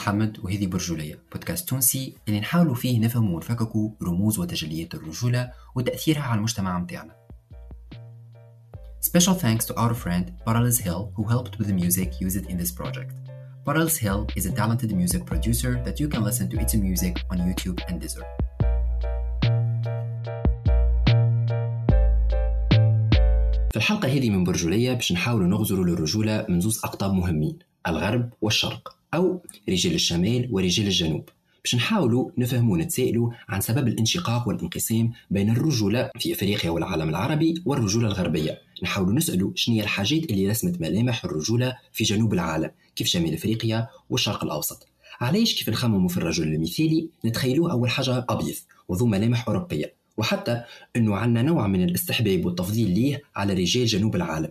محمد وهذه برجولية بودكاست تونسي اللي نحاولوا فيه نفهم ونفككوا رموز وتجليات الرجولة وتأثيرها على المجتمع متاعنا Special thanks to our friend Parallels Hill who helped with the music used in this project. Parallels Hill is a talented music producer that you can listen to its music on YouTube and Deezer. في الحلقة هذه من برجولية باش نحاولوا نغزروا للرجولة من زوز أقطاب مهمين الغرب والشرق أو رجال الشمال ورجال الجنوب. باش نحاولوا نفهموا ونتسائلوا عن سبب الانشقاق والانقسام بين الرجولة في أفريقيا والعالم العربي والرجولة الغربية. نحاولوا نسألوا شنو هي الحاجات اللي رسمت ملامح الرجولة في جنوب العالم كيف شمال أفريقيا والشرق الأوسط. علاش كيف نخمموا في الرجل المثالي؟ نتخيلوه أول حاجة أبيض وذو ملامح أوروبية. وحتى أنه عندنا نوع من الاستحباب والتفضيل ليه على رجال جنوب العالم.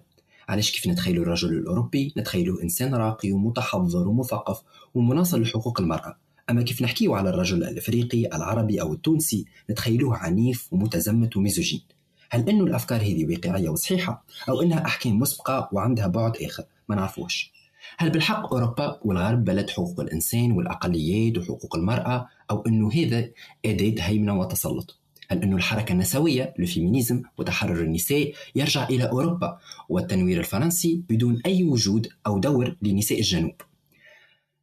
علاش كيف نتخيلوا الرجل الأوروبي؟ نتخيلوا إنسان راقي ومتحضر ومثقف ومناصر لحقوق المرأة. أما كيف نحكيو على الرجل الأفريقي العربي أو التونسي نتخيلوه عنيف ومتزمت وميزوجين. هل انه الأفكار هذه واقعية وصحيحة؟ أو أنها أحكام مسبقة وعندها بعد آخر؟ ما نعرفوش. هل بالحق أوروبا والغرب بلد حقوق الإنسان والأقليات وحقوق المرأة؟ أو أنه هذا أداة هيمنة وتسلط؟ هل أن الحركة النسوية الفيمينيزم وتحرر النساء يرجع إلى أوروبا والتنوير الفرنسي بدون أي وجود أو دور لنساء الجنوب.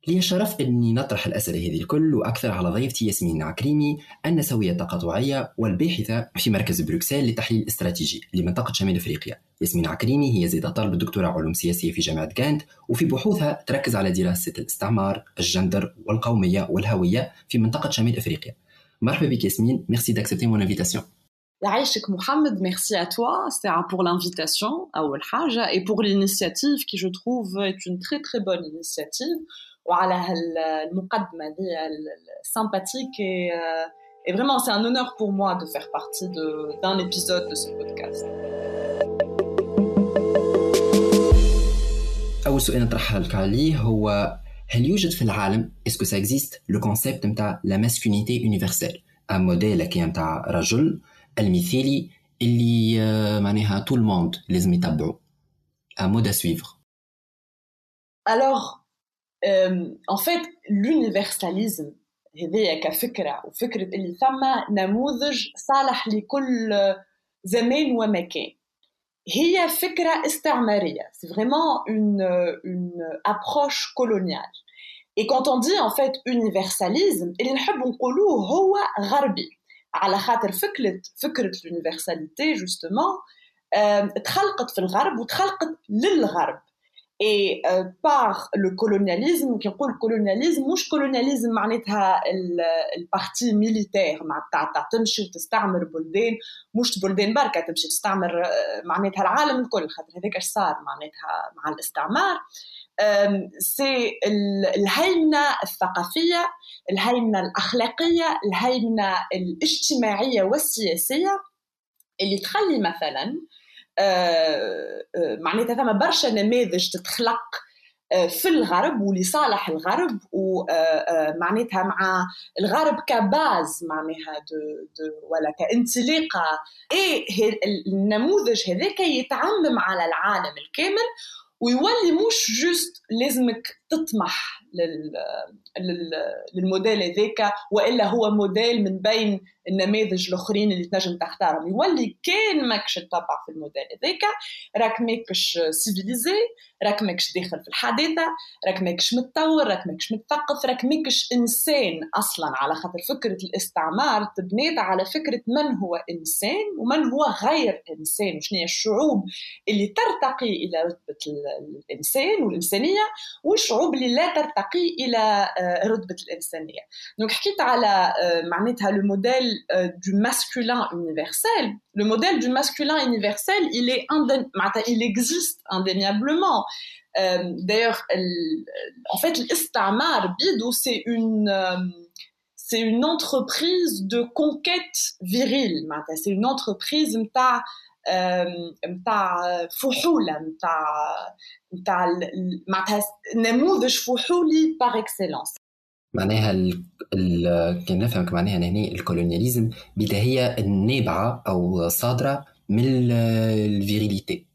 لي الشرف أني نطرح الأسئلة هذه الكل وأكثر على ضيفتي ياسمين عكريمي النسوية التقاطعية والباحثة في مركز بروكسل للتحليل الاستراتيجي لمنطقة شمال أفريقيا. ياسمين عكريمي هي زيادة طالبة دكتوراه علوم سياسية في جامعة غاند وفي بحوثها تركز على دراسة الاستعمار الجندر والقومية والهوية في منطقة شمال أفريقيا. مرحبا بك ياسمين ميرسي d'accepter mon invitation يعيشك محمد merci à toi c'est pour l'invitation أول حاجة et pour l'initiative qui je trouve est une très très bonne initiative وعلى هالمقدمة دي sympathique et, euh, et vraiment c'est un honneur pour moi de faire partie d'un épisode de ce podcast أول سؤال نطرحها لك عليه هو هل يوجد في العالم اسكو سا اكزيست لو كونسيبت نتاع لا ماسكولينيتي يونيفرسيل ان موديل كي نتاع رجل المثالي اللي معناها تو الموند لازم يتبعوا ان مود سويفر Alors, euh, en fait, هذايا كفكرة وفكرة اللي ثم نموذج صالح لكل زمان ومكان. هي فكرة استعمارية c'est vraiment une, une approche coloniale et quand on dit en fait universalisme اللي نحب نقولوه هو غربي على خاطر فكرة فكرة l'universalité justement تخلقت في الغرب وتخلقت للغرب euh, par le colonialisme كي نقول colonialisme مش colonialisme معناتها البارتي ميليتير معناتها تمشي وتستعمر بلدان مش بلدان بركة تمشي تستعمر معناتها العالم الكل خاطر هذاك اش صار معناتها مع الاستعمار سي الهيمنة الثقافية الهيمنة الأخلاقية الهيمنة الاجتماعية والسياسية اللي تخلي مثلا معناتها ثم برشا نماذج تتخلق في الغرب ولصالح الغرب ومعناتها مع الغرب كباز معناها دو دو ولا كانطلاقة. اي النموذج هذاك يتعمم على العالم الكامل ويولي مش جوست لازمك تطمح لل... لل... للموديل هذاك وإلا هو موديل من بين النماذج الآخرين اللي تنجم تختارهم. يولي كان ماكش تتبع في الموديل هذاك راك ماكش سيفيليزي راك ماكش داخل في الحداثه راك ماكش متطور راك ماكش متثقف راك ماكش إنسان أصلا على خاطر فكرة الاستعمار تبنيت على فكرة من هو إنسان ومن هو غير إنسان. وشنو الشعوب اللي ترتقي إلى رتبة الانسان والانسانيه والشعوب اللي لا ترتقي الى رتبه الانسانيه دونك حكيت على معناتها لو موديل du masculin universel le modèle du masculin universel il est il existe indéniablement d'ailleurs en fait l'istamar bidou c'est une c'est une entreprise de conquête virile c'est une entreprise نتاع نتاع فحولة نتاع نتاع معناتها نموذج فحولي بار اكسلونس معناها ال... ال... كان نفهمك معناها هنا الكولونياليزم بدا هي النابعة أو صادرة من الفيريليتي.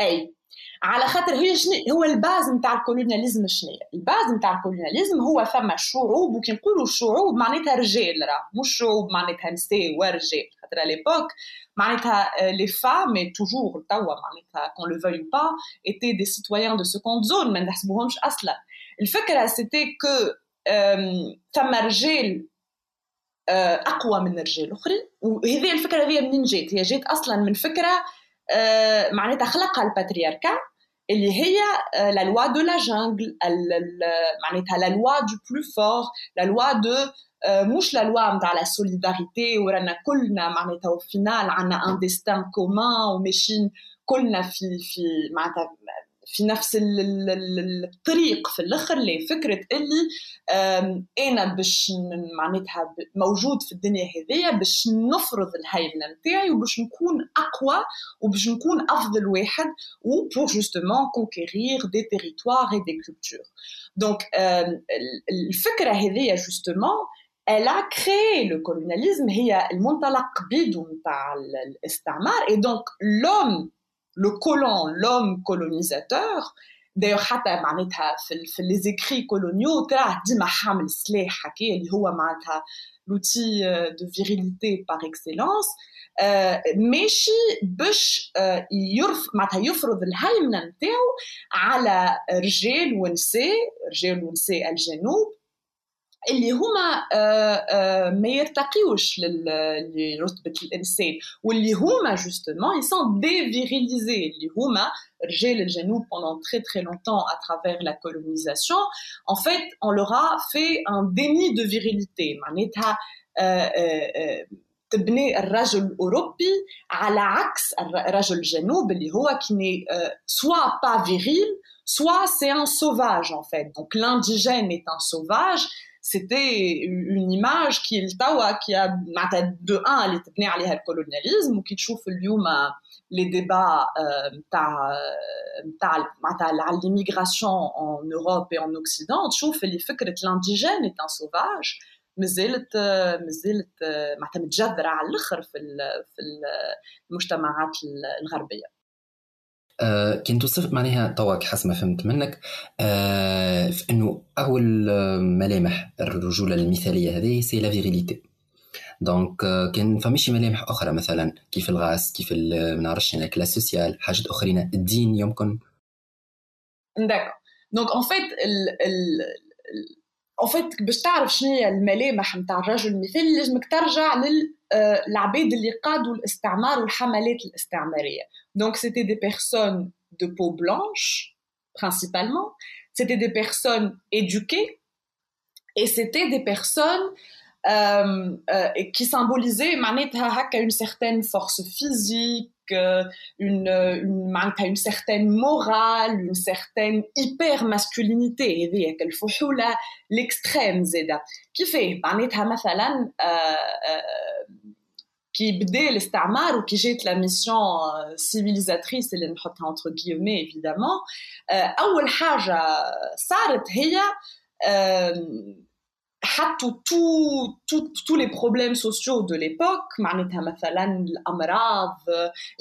أي. على خاطر هي شنو؟ هو الباز نتاع الكولونياليزم شنو؟ الباز نتاع الكولونياليزم هو ثم شعوب وكي نقولوا شعوب معناتها رجال راه. مش شعوب معناتها نساء ورجال خاطر ليبوك معناتها لي فام توجور توا معناتها كون لو فيو با ايتي دي سيتويان دو سكوند زون ما نحسبوهمش أصلا. الفكرة سيتي كو ثم رجال أقوى من رجال اخرين وهذه الفكرة هذه منين جات؟ هي جات أصلا من فكرة معناتها خلقها الباترياركا اللي هي لا لوا دو لا جانجل معناتها لا لوا دو بلو فور لا لوا دو مش لا لوا نتاع لا سوليداريتي ورانا كلنا معناتها فينال عندنا ان ديستان كومان وماشيين كلنا في في معناتها في نفس الطريق في الآخر اللي فكرة اللي أنا باش معناتها موجود في الدنيا هذيا باش نفرض الهيمنه نتاعي وباش نكون أقوى وباش نكون أفضل واحد و pour justement conquérir des territoires et des cultures. Donc الفكرة هذيا justement elle a créé le colonialisme هي المنطلق بيدو نتاع الاستعمار. Et donc l'homme le colon, l'homme colonisateur, d'ailleurs حتى معناتها في, في les écrits coloniaux تراه ديما حامل سلاح حكي اللي يفرض الهيمنة نتاعو على الجنوب. اللي هما ما يرتقيوش لرتبه الانسان واللي هما justement ils sont dévirilisés اللي هما رجال الجنوب pendant très très longtemps à travers la colonisation en fait on leur a fait un déni de virilité معناتها تبني الرجل الاوروبي على عكس الرجل الجنوب اللي هو qui n'est soit pas viril soit c'est un sauvage en fait donc l'indigène est un sauvage c'était une image qui التوا qui a معناتها دو ان اللي تبني عليها الكولونياليزم وكي تشوف اليوم لي ديبا نتاع نتاع معناتها على ليميغراسيون en Europe et en Occident تشوف اللي فكره l'indigène est un sauvage مازالت مازالت معناتها متجذره على الاخر في في المجتمعات الغربيه آه كنت توصف معناها طواك حسب ما فهمت منك. آه في إنه أول ملامح الرجولة المثالية هذه سي لا فيريليتي. دونك آه كان فماشي ملامح أخرى مثلا كيف الغاز كيف ما نعرفش أنا كلاس سوسيال حاجات أخرين الدين يمكن. داكو دونك اون فيت اون فيت باش تعرف شنو هي الملامح نتاع الرجل المثالي لازمك ترجع لل العبيد اللي قادوا الاستعمار والحملات الاستعمارية. Donc, c'était des personnes de peau blanche, principalement. C'était des personnes éduquées. Et c'était des personnes euh, euh, qui symbolisaient manetahak à une certaine force physique, euh, une, euh, une, une certaine morale, une certaine hyper-masculinité, l'extrême zeda, qui fait, par exemple, euh, qui bdé l'estamar ou qui jette la mission civilisatrice اللي نحطها entre guillemets évidemment اول حاجه صارت هي حطوا tout, tout, tous les problèmes sociaux de l'époque معناتها مثلا الامراض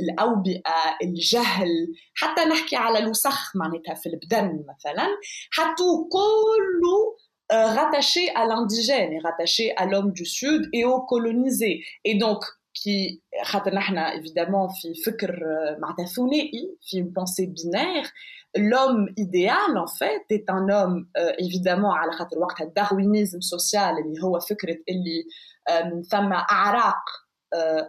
الاوبئه الجهل حتى نحكي على الوسخ معناتها في البدن مثلا حطوا كله rattaché à l'indigène et rattaché à l'homme du sud et au colonisé et donc qui خاطر نحنا évidemment في فكر معناتها ثنائي في une pensée binaire l'homme idéal en fait est un homme euh, évidemment على خاطر وقتها الداروينيزم سوسيال اللي هو فكره اللي ثم اعراق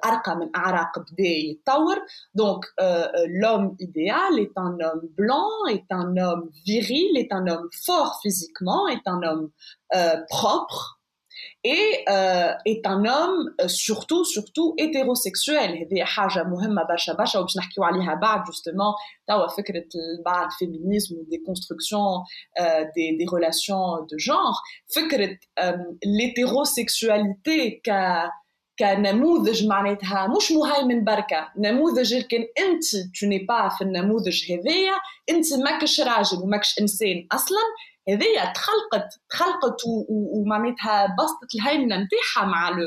أرقى من أعراق بدا يتطور donc euh, l'homme idéal est un homme blanc est un homme viril est un homme fort physiquement est un homme euh, propre et euh, est un homme euh, surtout surtout hétérosexuel هذه حاجه مهمه برشا برشا وباش نحكيو عليها بعد justement توا فكره بعد féminisme des constructions euh, des, des relations de genre فكره l'hétérosexualité ك كنموذج معناتها مش مهيمن بركة نموذج كان انت تو ني با في النموذج هذايا انت ماكش راجل وماكش انسان اصلا هذيا تخلقت تخلقت ومعناتها بسطت الهيمنه نتاعها مع لو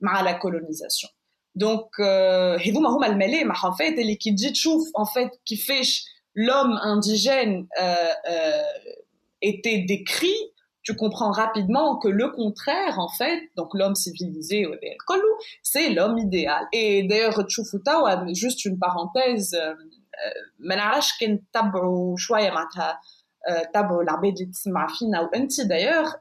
مع لا كولونيزاسيون دونك هذوما هما الملامح ان فيت اللي كي تجي تشوف ان فيت كيفاش l'homme indigène euh, euh, était décrit tu comprends rapidement que le contraire, en fait, donc l'homme civilisé, c'est l'homme idéal. Et d'ailleurs, juste une parenthèse, ما نعرفش كان تتبعوا شويه معناتها تابعوا العباد اللي تسمع فينا وانت دايوغ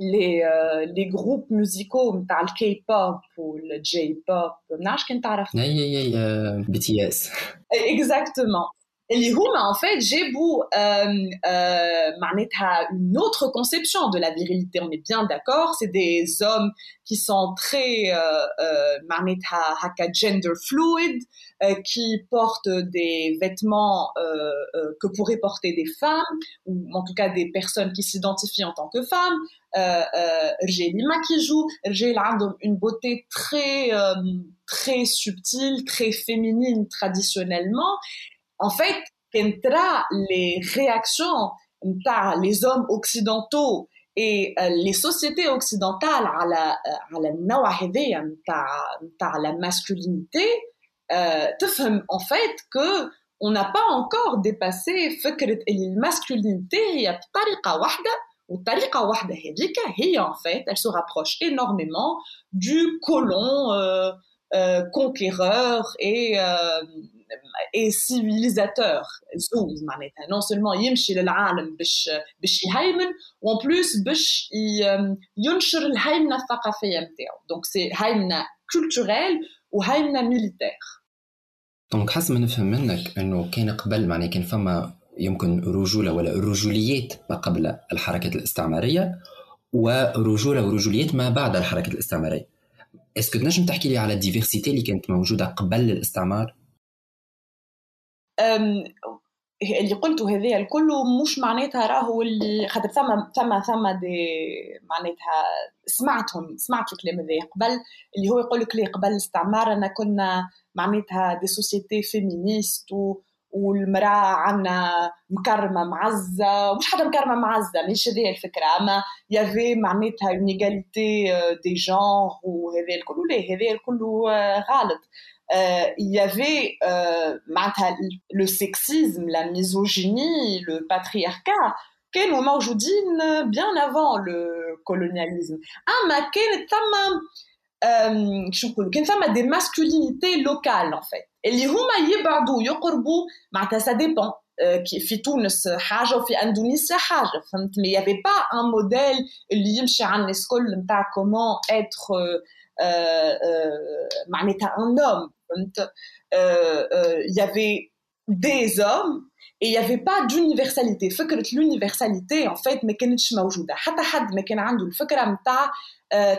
les euh, les groupes musicaux نتاع الكي بوب والجي بوب ما نعرفش كان تعرف اي اي اي بي تي اس اكزاكتومون اللي هما en fait جابوا euh, euh, معناتها une autre conception de la virilité on est bien d'accord c'est des hommes qui sont très euh, euh, معناتها هكا gender fluid euh, qui portent des vêtements euh, euh, que pourraient porter des femmes ou en tout cas des personnes qui s'identifient en tant que femmes رجال اللي ماكيجو رجال عندهم une beauté très très subtile très féminine traditionnellement en fait, qu'entra les réactions par les hommes occidentaux et euh, les sociétés occidentales à la, à la, masculinité, euh, en fait que on n'a pas encore dépassé la masculinité en fait elle se rapproche énormément du colon euh, euh, conquéreur et euh, et civilisateur زوز معناتها non seulement يمشي للعالم باش باش يهيمن وان بلوس باش ينشر الهيمنه الثقافيه نتاعو دونك سي هيمنه كولتوريل وهيمنه ميليتير دونك حسب ما نفهم منك انه كان قبل معناها كان فما يمكن رجوله ولا رجوليات ما قبل الحركه الاستعماريه ورجوله ورجوليات ما بعد الحركه الاستعماريه اسكو تنجم تحكي لي على الديفرسيتي اللي كانت موجوده قبل الاستعمار اللي قلته هذايا الكل مش معناتها راهو اللي خاطر ثم ثم ثم دي معناتها سمعتهم سمعت الكلام هذايا قبل اللي هو يقول لك لي قبل الاستعمار أنا كنا معناتها دي سوسيتي فيمينيست و والمرأة عنا مكرمة معزة مش حتى مكرمة معزة مش هذه الفكرة أما يافي معناتها اون ايغاليتي دي جونغ وهذا الكل هذا الكل غلط. euh, il y avait euh, le sexisme, la misogynie, le patriarcat, كانوا موجودين bien avant le colonialisme. اما كانت ثم شو نقولوا كان ثم des masculinités locales en fait اللي هما يبعدوا يقربوا معناتها ça dépend في تونس حاجه وفي اندونيسيا حاجه فهمت مي يافي با ان موديل اللي يمشي على الناس الكل نتاع كومون اتر معناتها ان homme. Il y avait des hommes et il n'y avait pas d'universalité. فكرة l'universalité en fait ما كانتش موجودة حتى حد ما كان عنده الفكرة متاع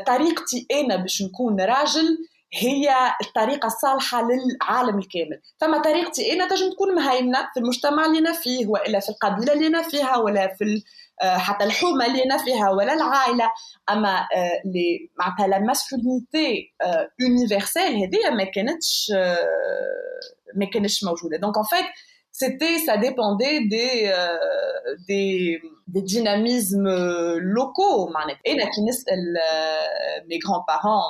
طريقتي أنا باش نكون راجل هي الطريقة الصالحة للعالم الكامل فما طريقتي أنا تجم تكون مهيمنة في المجتمع اللي أنا فيه وإلا في القبيلة اللي أنا فيها ولا في حتى الحومة اللي أنا فيها ولا العائلة. أما لي معناتها لا ماسكولينيتي يونيفرسيل هذه ما كانتش ما كانتش موجودة. دونك ان فيت c'était, ça dépendait des, euh, des, des dynamismes locaux. Et là, mes grands-parents,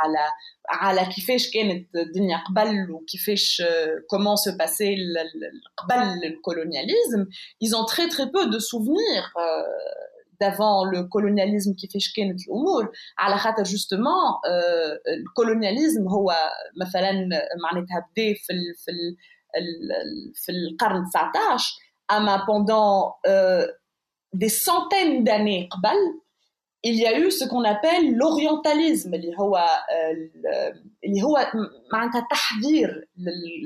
على على كيفاش كانت الدنيا قبل وكيفاش comment se passait قبل le colonialisme, ils ont très très peu de souvenirs euh, d'avant le colonialisme كيفاش كانت الامور على خاطر justement euh, الكولونياليزم هو مثلا معناتها بدا في ال في ال في القرن 19 اما pendant euh, des centaines d'années قبل il y a eu ce qu'on appelle l'orientalisme اللي هو اللي هو معناتها تحذير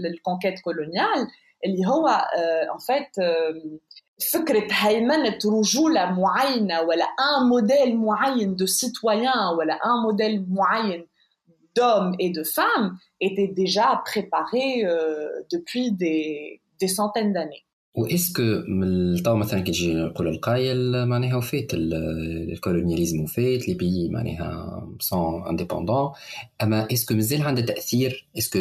للكونكيت كولونيال اللي هو en fait فكرة هيمنة رجولة معينة ولا ان موديل معين de citoyen ولا un modèle معين d'hommes et de femmes était déjà préparé euh, depuis des, des centaines d'années. واسكو من الطاو مثلا كي تجي نقول القايل معناها وفات الكولونياليزم وفات لي بيي معناها سون انديبوندون اما اسكو مازال عندها تاثير اسكو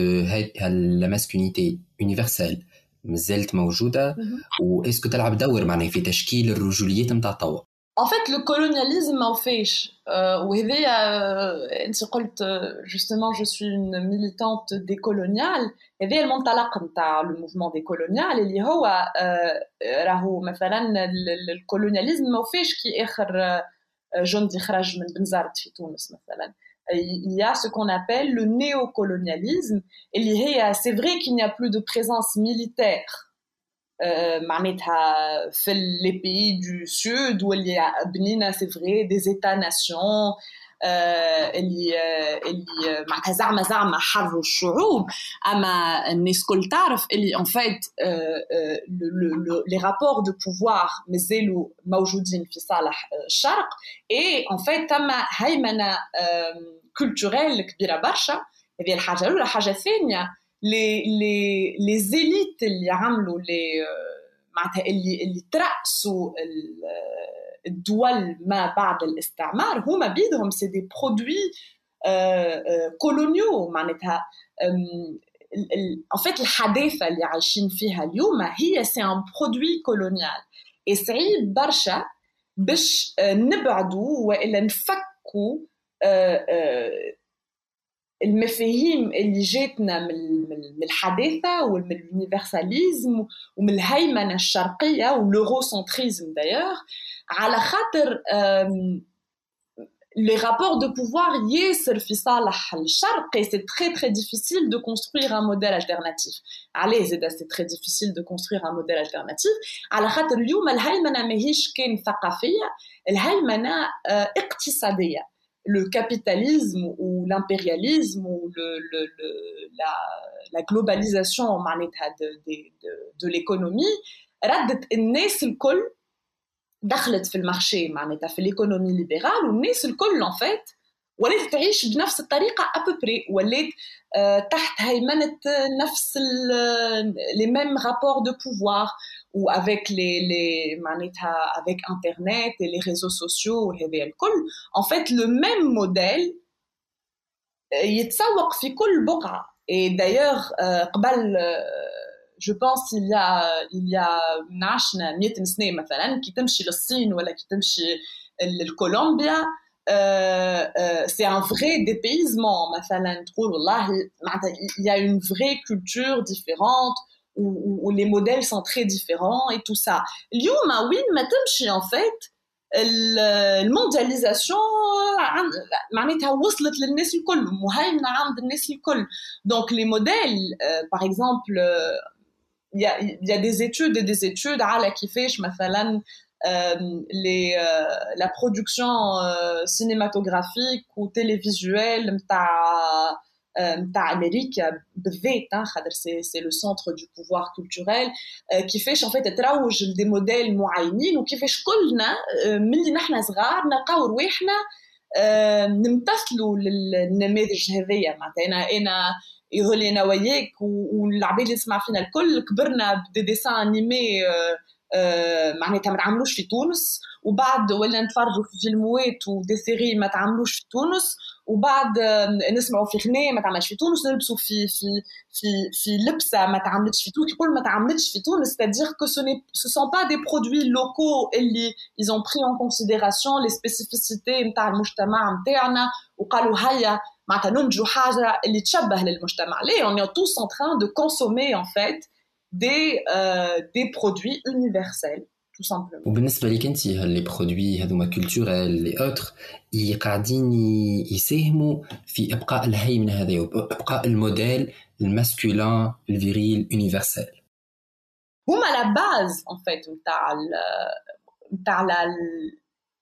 هل لا ماسكونيتي يونيفرسال مازالت موجوده واسكو تلعب دور معناها في تشكيل الرجوليات نتاع توا En fait, le colonialisme en fait. وهذه انت قلت justement je suis une militante décoloniale هذه المنطلق نتاع le mouvement décolonial اللي هو راهو مثلا الكولونياليزم ما وفاش كي اخر جندي خرج من بنزرت في تونس مثلا il y a ce qu'on appelle le néocolonialisme اللي هي c'est vrai qu'il n'y a plus de présence militaire معناتها في les pays du sud واللي بنينا سي فري دي ايتا ناسيون اللي اللي معناتها زعما زعما حروا الشعوب اما الناس كل تعرف اللي ان فيت لي رابور دو بوفوار مازالوا موجودين في صالح الشرق اي ان فيت تم هيمنه كولتوريل كبيره برشا هذه الحاجة الاولى حاجة ثانية les, les, les élites اللي عملوا les معناتها اللي اللي ترأسوا الدول ما بعد الاستعمار هما بيدهم سي دي برودوي كولونيو معناتها en fait الحداثة اللي عايشين فيها اليوم هي سي ان برودوي كولونيال صعيب برشا باش نبعدوا والا نفكوا المفاهيم اللي جاتنا من الحداثة ومن اليونيفرساليزم ومن الهيمنة الشرقية واليوروسنتريزم دايوغ على خاطر les rapports de pouvoir ياسر في صالح الشرق et c'est très très difficile de construire un modèle alternatif. عليه زاد c'est très difficile de construire un modèle alternatif. على خاطر اليوم الهيمنة ماهيش كان ثقافية الهيمنة اقتصادية le capitalisme ou l'impérialisme ou le, le, le, la, la, globalisation معناتها de, de, de, de l'économie ردت الناس الكل دخلت في المارشي معناتها في l'économie libérale والناس الكل en fait ولات تعيش بنفس الطريقة أبوبري ولات تحت هيمنة نفس les mêmes rapports de pouvoir ou avec les, les avec internet et les réseaux sociaux en fait le même modèle يتسوق في كل بقعة et d'ailleurs قبل je pense il y a il y a عشنا 100 سنة مثلا كي تمشي للصين ولا كي تمشي لكولومبيا c'est un vrai dépaysement مثلا تقول والله il y a une vraie culture différente où, où, les modèles sont très différents et tout ça. اليوم وين ما تمشي en fait الموندياليزاسيون معناتها وصلت للناس الكل مهيمنه عند الناس الكل دونك لي موديل باغ اكزومبل il y a, il y a des études et des études على كيفاش مثلا les, la production cinématographique ou télévisuelle نتاع نتاع امريكا بالذات خاطر سي سي لو سونتر دو بوفوار كولتوريل كيفاش ان فيت تروج لدي موديل معينين وكيفاش كلنا ملي نحن صغار نلقاو رواحنا نمتثلوا للنماذج هذيا معناتها انا انا يظل انا وياك والعباد اللي تسمع فينا الكل كبرنا بدي ديسان انيمي معناتها ما تعملوش في تونس وبعد ولا نتفرجوا في فيلموات ودي سيري ما تعملوش في تونس وبعد نسمعوا في غناء ما تعملش في تونس نلبسوا في في في في لبسة ما تعملتش في تونس كل ما تعملتش في تونس. C'est-à-dire que ce n'est ce sont pas اللي ils ont pris en considération les نتاع المجتمع نتاعنا وقالوا هيا معناتها ننتجوا حاجة اللي تشبه للمجتمع. ليه on est tous en train de consommer en fait des euh, des tout simplement. وبالنسبة لك أنت هاللي برودوي هذوما كولتورال لي اللي قاعدين يساهموا في إبقاء الهيمنة هذه وإبقاء الموديل الماسكولين الفيريل يونيفرسال هما لا باز ان فيت نتاع نتاع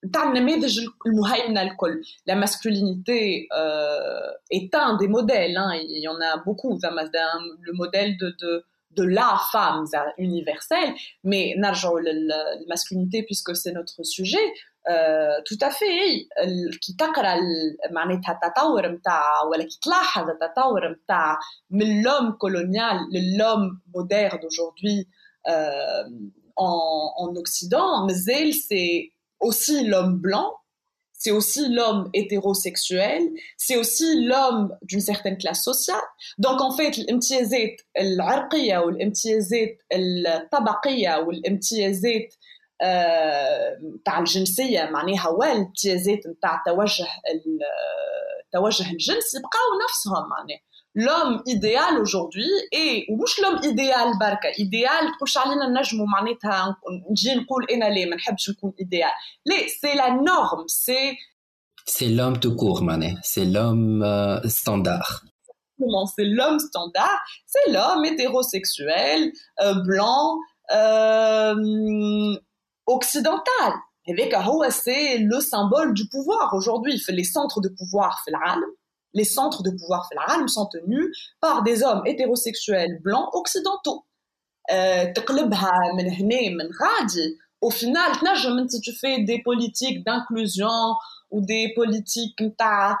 نتاع النماذج المهيمنة الكل لا masculinité euh, est un des modèles hein. il y en a beaucoup le modèle de, de de la femme universelle, mais نرجعوا masculinité puisque c'est notre sujet, euh, tout à fait كي تقرا معناتها التطور نتاع ولا كي تلاحظ التطور نتاع من l'homme colonial l'homme moderne d'aujourd'hui euh, en, en Occident, mais c'est aussi l'homme blanc c'est aussi l'homme hétérosexuel, c'est aussi l'homme d'une certaine classe sociale. Donc en fait, الامتيازات العرقية والامتيازات الطبقية والامتيازات تاع الجنسية معناها والامتيازات نتاع التوجه التوجه الجنسي بقاو نفسهم معناها l'homme idéal aujourd'hui et مش l'homme idéal بركة idéal تقولش علينا نجموا معناتها نجي نقول انا لا ما نحبش نكون idéal لا c'est la norme c'est c'est l'homme tout court معناها c'est l'homme euh, standard c'est l'homme standard c'est l'homme hétérosexuel euh, blanc euh, occidental هذاك هو c'est le symbole du pouvoir aujourd'hui les centres de pouvoir في العالم les centres de pouvoir fédéral sont tenus par des hommes hétérosexuels blancs occidentaux. Euh, au final, si tu fais des politiques d'inclusion ou des politiques à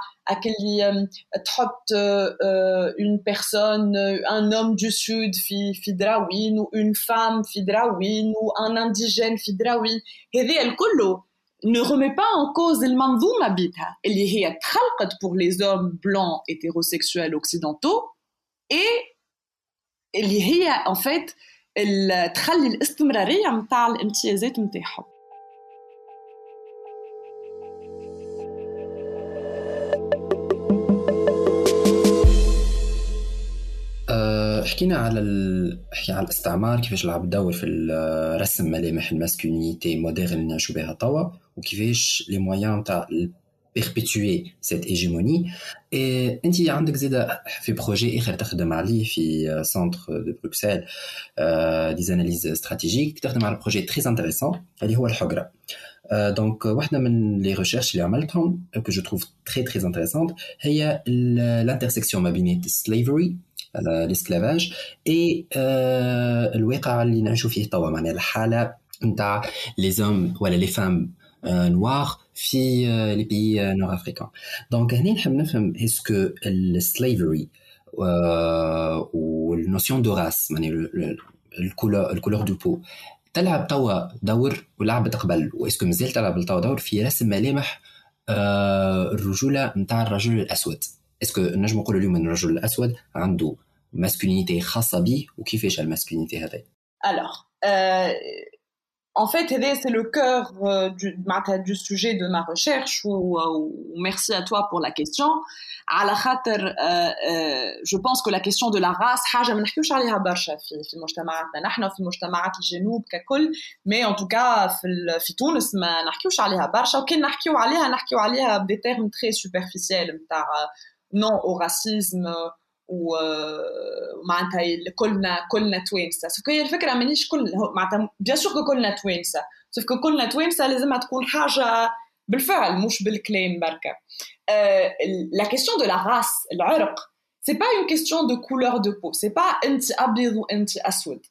euh, euh, une personne, un homme du sud fidrawin ou une femme fidrawin ou un indigène fidrawin, et ne remet pas en cause le manzouma بيتها اللي هي تخلقت pour les hommes blancs hétérosexuels occidentaux et اللي هي en fait تخلي الاستمرارية متاع الامتيازات متاعهم حكينا على ال... على الاستعمار كيفاش لعب دور في رسم ملامح الماسكولينيتي موديرن اللي نعيشوا بها توا وكيفاش لي مويان تاع cette hégémonie. Et انت عندك زيد في بروجي آخر تخدم عليه في سنتر دو بروكسل دي اناليز استراتيجيك تخدم على بروجي تري انتريسون اللي هو الحجرة. دونك واحدة من لي ريشيرش اللي عملتهم que je trouve très très intéressante هي l'intersection ما بين السليفري l'esclavage et الواقع اللي نعيشوا فيه توا معناها الحالة نتاع les hommes ولا les femmes noirs في les pays nord-africains. Donc هنا نحب نفهم ou la notion de race يعني الكولور الكولور دو بو تلعب توا دور ولعبت قبل؟ وإسكو مازال تلعب توا دور في رسم ملامح الرجولة نتاع الرجل الأسود. إسكو نجم نقول اليوم إن الرجل الأسود عنده masculinité خاصة بيه وكيفاش الماسكولينيتي هذه Alors, euh, en fait, c'est le cœur euh, du, du sujet de ma recherche, ou, ou, merci à toi pour la question. على خاطر je pense que la question de la race حاجة ما نحكيوش عليها برشا في في مجتمعاتنا نحن وفي مجتمعات ومعناتها كلنا كلنا توانسه سوف هي الفكرة مانيش كل معناتها بيان سور كلنا توانسه سوف كلنا توانسه لازمها تكون حاجة بالفعل مش بالكلام بركة. لا كيستيون دو لا راس العرق سي با اون كيستيون دو كولور دو بو سي با انت أبيض وانت أسود.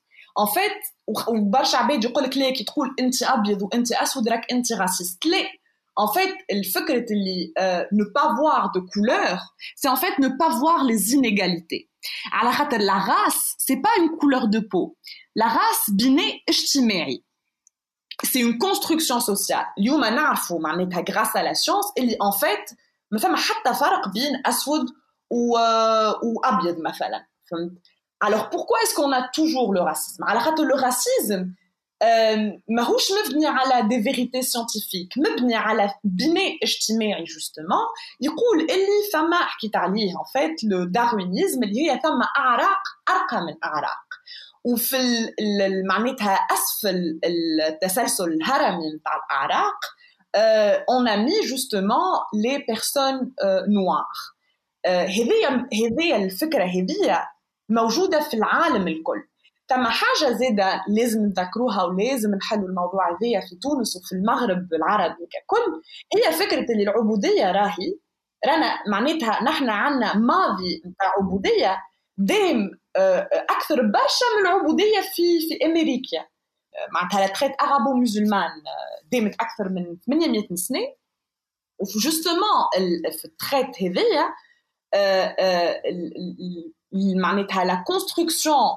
ان فيت وبرشا عباد يقول لك لا كي تقول انت أبيض وانت أسود راك انت راسيست لا en fait, الفكرة اللي euh, ne pas voir de couleur, c'est en fait ne pas voir les inégalités. على خاطر la race, c'est pas une couleur de peau. La race بناء اجتماعي. C'est une construction sociale. اليوم نعرفوا معناتها grâce à la science اللي en fait ما فما حتى فرق بين أسود و... وأبيض مثلا. فهمت؟ Alors pourquoi est-ce qu'on a toujours le racisme على خاطر le racisme ماهوش مبني على دي فيريتي سيانتيفيك مبني على بناء اجتماعي جوستومون يقول اللي فما حكيت عليه ان فيت لو داروينيزم اللي هي ثم اعراق ارقى من اعراق وفي معناتها اسفل التسلسل الهرمي نتاع الاعراق اون ا مي جوستومون لي بيرسون نوار هذه هذه الفكرة هذه موجوده في العالم الكل ثم حاجة زادة لازم نذكروها ولازم نحلوا الموضوع هذايا في تونس وفي المغرب العربي ككل هي فكرة اللي العبودية راهي رانا معناتها نحن عنا ماضي نتاع عبودية دائم أكثر برشا من العبوديه في في أمريكا. معناتها لا تريت ارابو مسلمان دامت أكثر من 800 سنة. وفي جوستومون في التريت هذيا معناتها لا كونستركسيون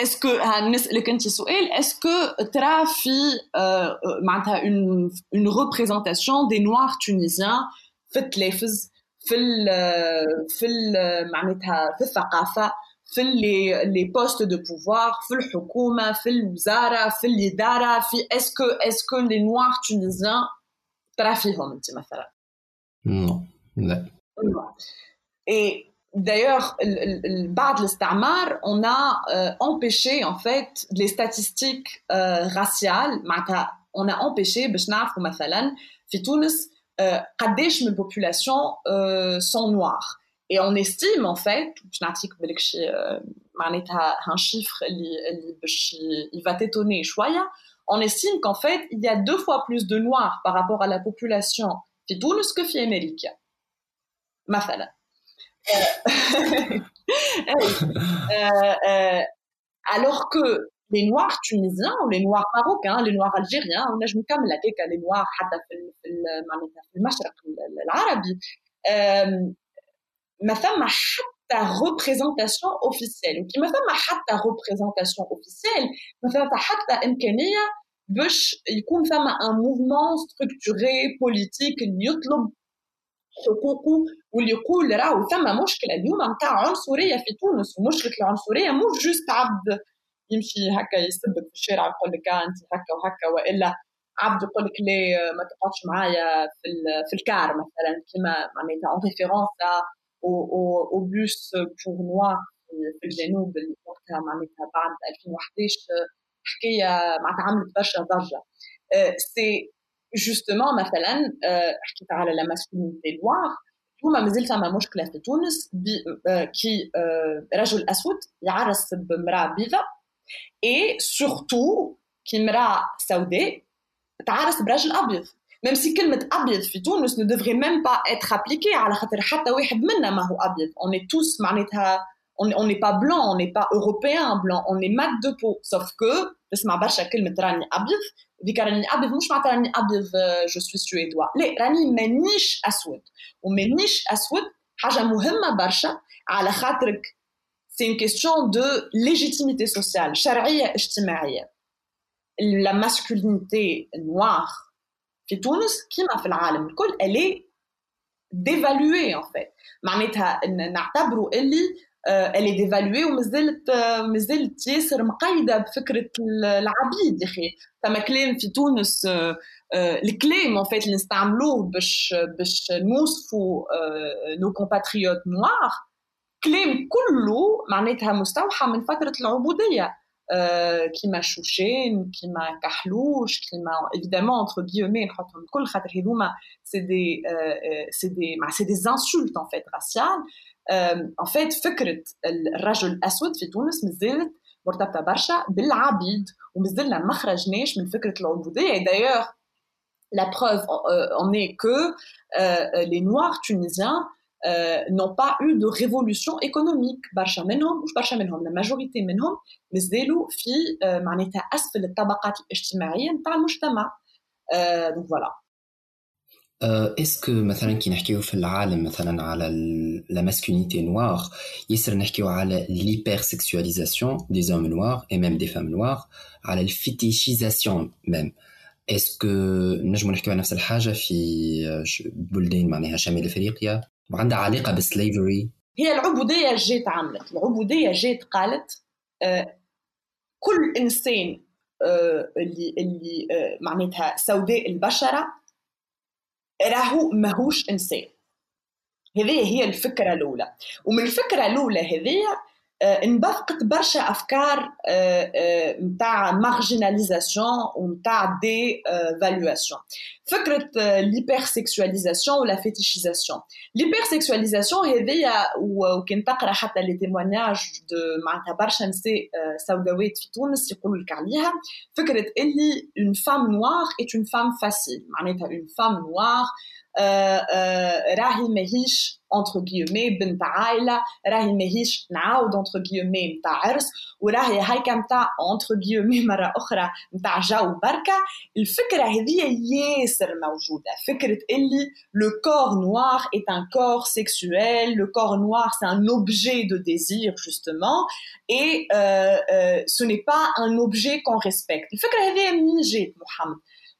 اسكو نسالك انت سؤال اسكو ترى في معناتها اون اون ريبريزونطاسيون دي نوار تونيزيان في التلفز في ال في ال معناتها في الثقافه في لي لي بوست دو بوفوار في الحكومه في الوزاره في الاداره في اسكو اسكو لي نوار تونيزيان ترى فيهم انت مثلا نو لا اي D'ailleurs, بعد الاستعمار, on a euh, empêché en fait les statistiques euh, raciales. معناتها on a empêché باش نعرفوا مثلا في تونس قداش من البوبولاسيون sont noirs. Et on estime en fait, باش نعطيك بالك شي معناتها un chiffre اللي اللي باش il va t'étonner شويه. On estime qu'en fait, il y a deux fois plus de noirs par rapport à la population في تونس que في امريكا. مثلا. alors que les noirs tunisiens ou les noirs marocains les noirs algériens ونجم نكمل هكاك les noirs حتى في في معناتها في المشرق العربي ما ثم حتى représentation officielle وكي ما ثم حتى représentation officielle ما ثم حتى امكانيه باش يكون ثم ان موفمون ستركتوري بوليتيك اللي يطلب حقوقه واللي يقول راهو ثم مشكلة. اليوم نتاع عنصرية في تونس ومشكلة العنصرية مش جوست عبد يمشي هكا يسبك في الشارع يقول لك أنت هكا وهكا وإلا عبد يقول لك لا ما تقعدش معايا في في الكار مثلا؟ كيما معناتها اون ريفيرونس أو بوس بور نوار في الجنوب وقتها معناتها بعد 2011 حكاية معناتها عملت برشا ضجة. سي جوستومون مثلا حكيت على لا ماسكولينيتي نوار هما مازال فما مشكله في تونس كي رجل اسود يعرس بامراه بيضاء اي سورتو كي امراه سوداء تعرس برجل ابيض ميم سي كلمة أبيض في تونس ne devrait même pas être appliquée على خاطر حتى واحد منا ما هو أبيض on est tous معناتها on n'est pas blanc on n'est pas européen blanc on est mat de peau sauf que نسمع برشا كلمة راني أبيض. ذيك راني أبيض مش معناتها راني أبيض جو سوي سويدوا لا راني مانيش أسود. ومانيش أسود حاجة مهمة برشا على خاطرك سي اون كيستيون دو ليجيتيميتي سوسيال شرعية اجتماعية. لا ماسكولينيتي نوار في تونس كيما في العالم الكل الي ديفالوي ان فيت معناتها نعتبروا اللي elle est dévaluée ومازالت مازالت ياسر مقيده بفكرة العبيد يا أخي. فما كلام في تونس الكلام ان فيت اللي نستعملوه باش باش نوصفوا نو كومباتريوت نوار كلام كله معناتها مستوحى من فترة العبودية. كيما شوشين كيما كحلوش كيما ايفيدامون انتر guillemets نحطهم الكل خاطر هذوما سي دي سي دي سي دي انسولت ان فيت راسيال ان فيت فكرة الرجل الأسود في تونس مازالت مرتبطة برشا بالعبيد ومازلنا ما خرجناش من فكرة العبودية. دايوغ la preuve en est que euh, les Noirs tunisiens euh, n'ont pas eu de révolution économique. برشا منهم مش برشا منهم la majorité منهم مازالوا في uh, معناتها أسفل الطبقات الاجتماعية نتاع المجتمع. Uh, donc voilà. اسكو مثلا كي نحكيو في العالم مثلا على لا ماسكولينيتي نوار ياسر نحكيو على ليبر سيكسواليزاسيون دي زوم نوار اي ميم دي فام نوار على الفيتيشيزاسيون ميم اسكو نجمو نحكيو على نفس الحاجة في بلدان معناها شمال أفريقيا؟ وعندها علاقة بالسليفري هي العبودية جات عملت. العبودية جات قالت آه كل إنسان آه اللي اللي آه معناتها سوداء البشرة راهو ماهوش إنسان. هذه هي الفكرة الأولى. ومن الفكرة الأولى هذه انبثقت برشا أفكار نتاع مارجيناليزاسيون ونتاع دي فالواسيون فكرة l'hypersexualisation ولا fétichisation. L'hypersexualisation هذيا وكان تقرا حتى لي تيمونياج دو معناتها برشا نساء سوداوات في تونس يقولوا لك عليها. فكرة اللي une femme noire est une femme facile. معناتها une femme noire راهي ماهيش entre guillemets بنت عائله راهي ماهيش نعاود entre guillemets نتاع عرس وراهي هيكا نتاع entre guillemets مره اخرى نتاع جو بركه الفكره هذه ياسر موجوده فكره اللي le corps noir est un corps sexuel le corps noir c'est un objet de désir justement et euh, euh, ce n'est pas un objet qu'on respecte الفكره هذه منين جات محمد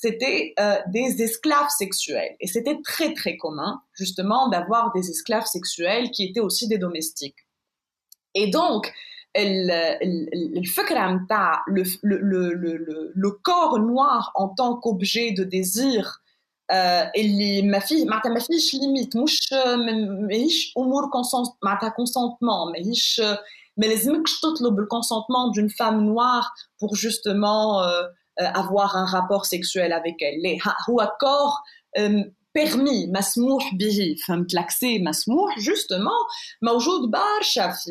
c'était euh, des esclaves sexuels. Et c'était très très commun, justement, d'avoir des esclaves sexuels qui étaient aussi des domestiques. Et donc, le, le, le, le, le corps noir en tant qu'objet de désir اللي ما فيه معناتها ما فيش ليميت مش ماهيش امور معناتها كونسونتمون ماهيش ما لازمكش تطلب الكونسونتمون d'une femme noire pour justement euh, avoir un rapport sexuel avec elle هو corps permis مسموح به فهمت l'accès مسموح justement موجود برشا في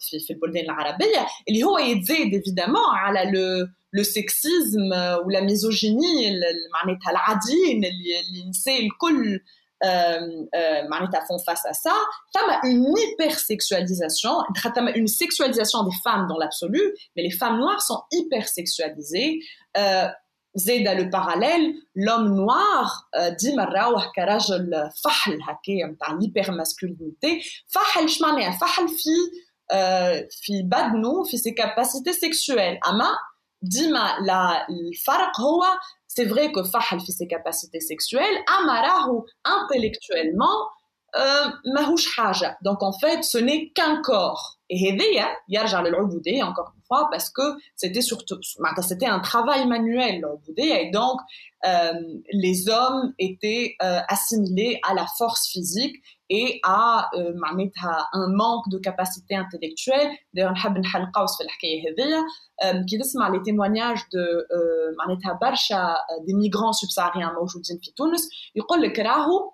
في في البلدان العربيه اللي هو يتزاد évidemment على لو لو سكسيزم ولا ميزوجيني معناتها العاديين اللي النساء الكل معناتها font face à ça ثم une hypersexualisation une sexualisation des femmes dans l'absolu mais les femmes noires sont hypersexualisées زاد le parallèle l'homme noir ديما نراوه كرجل فحل هكايا نتاع l'hypermasculinité فحل اش معناها فحل في في بدنه في ses capacités sexuelles اما ديما الفرق هو c'est vrai que Fahal fait ses capacités sexuelles, Amarahu intellectuellement, mahouch haja. Donc en fait, ce n'est qu'un corps. Et Hedeya, yarja l'uboudé, encore une fois, parce que c'était surtout, c'était un travail manuel, l'uboudé, et donc euh, les hommes étaient euh, assimilés à la force physique et à معناتها un manque de capacité intellectuelle d'ailleurs نحب نحلقاو في الحكايه هذيا كي تسمع لي تيموانياج دو معناتها برشا دي ميغران سوبساريان موجودين في تونس يقول لك راهو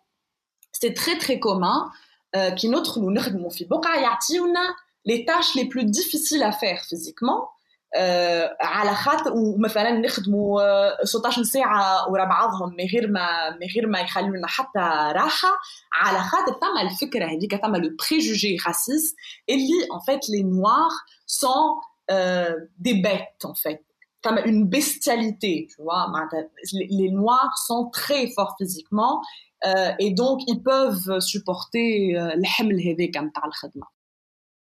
سي تري تري كومان كي ندخلوا نخدموا في بقعه يعطيونا les tâches les plus difficiles à faire physiquement على خاطر ومثلا نخدموا 16 ساعه ورا بعضهم من غير ما من غير ما يخلوا لنا حتى راحه على خاطر ثم الفكرة هذيك ثم لو بريجوجي راسيست اللي fait les noirs sont euh, des bêtes en fait comme une bestialité tu vois les noirs sont très forts physiquement euh, et donc ils peuvent supporter الحمل هذاك نتاع الخدمه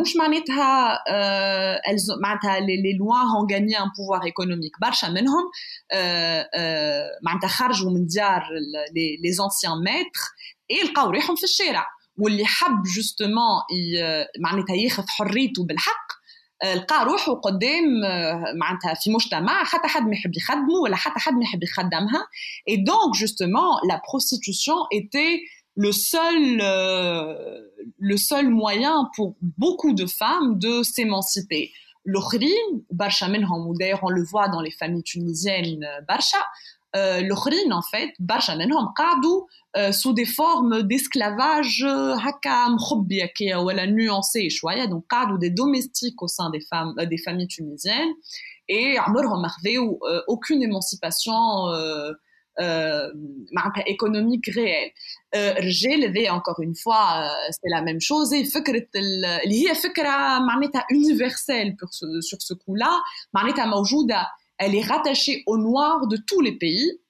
مش معناتها معناتها لي لوا ont gagné un pouvoir économique. برشا منهم معناتها خرجوا من ديار لي زونسيان ميتر يلقاو ريحهم في الشارع واللي حب جوستومون معناتها ياخذ حريته بالحق لقى روحه قدام معناتها في مجتمع حتى حد ما يحب يخدمه ولا حتى حد ما يحب يخدمها et donc justement la prostitution était le seul, euh, le seul moyen pour beaucoup de femmes de s'émanciper. L'ohrin, Barcha Menham, d'ailleurs on le voit dans les familles tunisiennes, euh, Barcha, euh, en fait, Barcha Menham, Kadou, euh, sous des formes d'esclavage, euh, Hakam, Khobbia, qui est la nuancée, donc Kadou, des domestiques au sein des, femmes, des familles tunisiennes, et Amor Homarvé, aucune émancipation معناتها économique réelle الرجال هذا encore une fois c'est la même chose فكره اللي هي فكره معناتها universelle sur ce coup là معناتها موجوده elle est rattachée au noir de tous les pays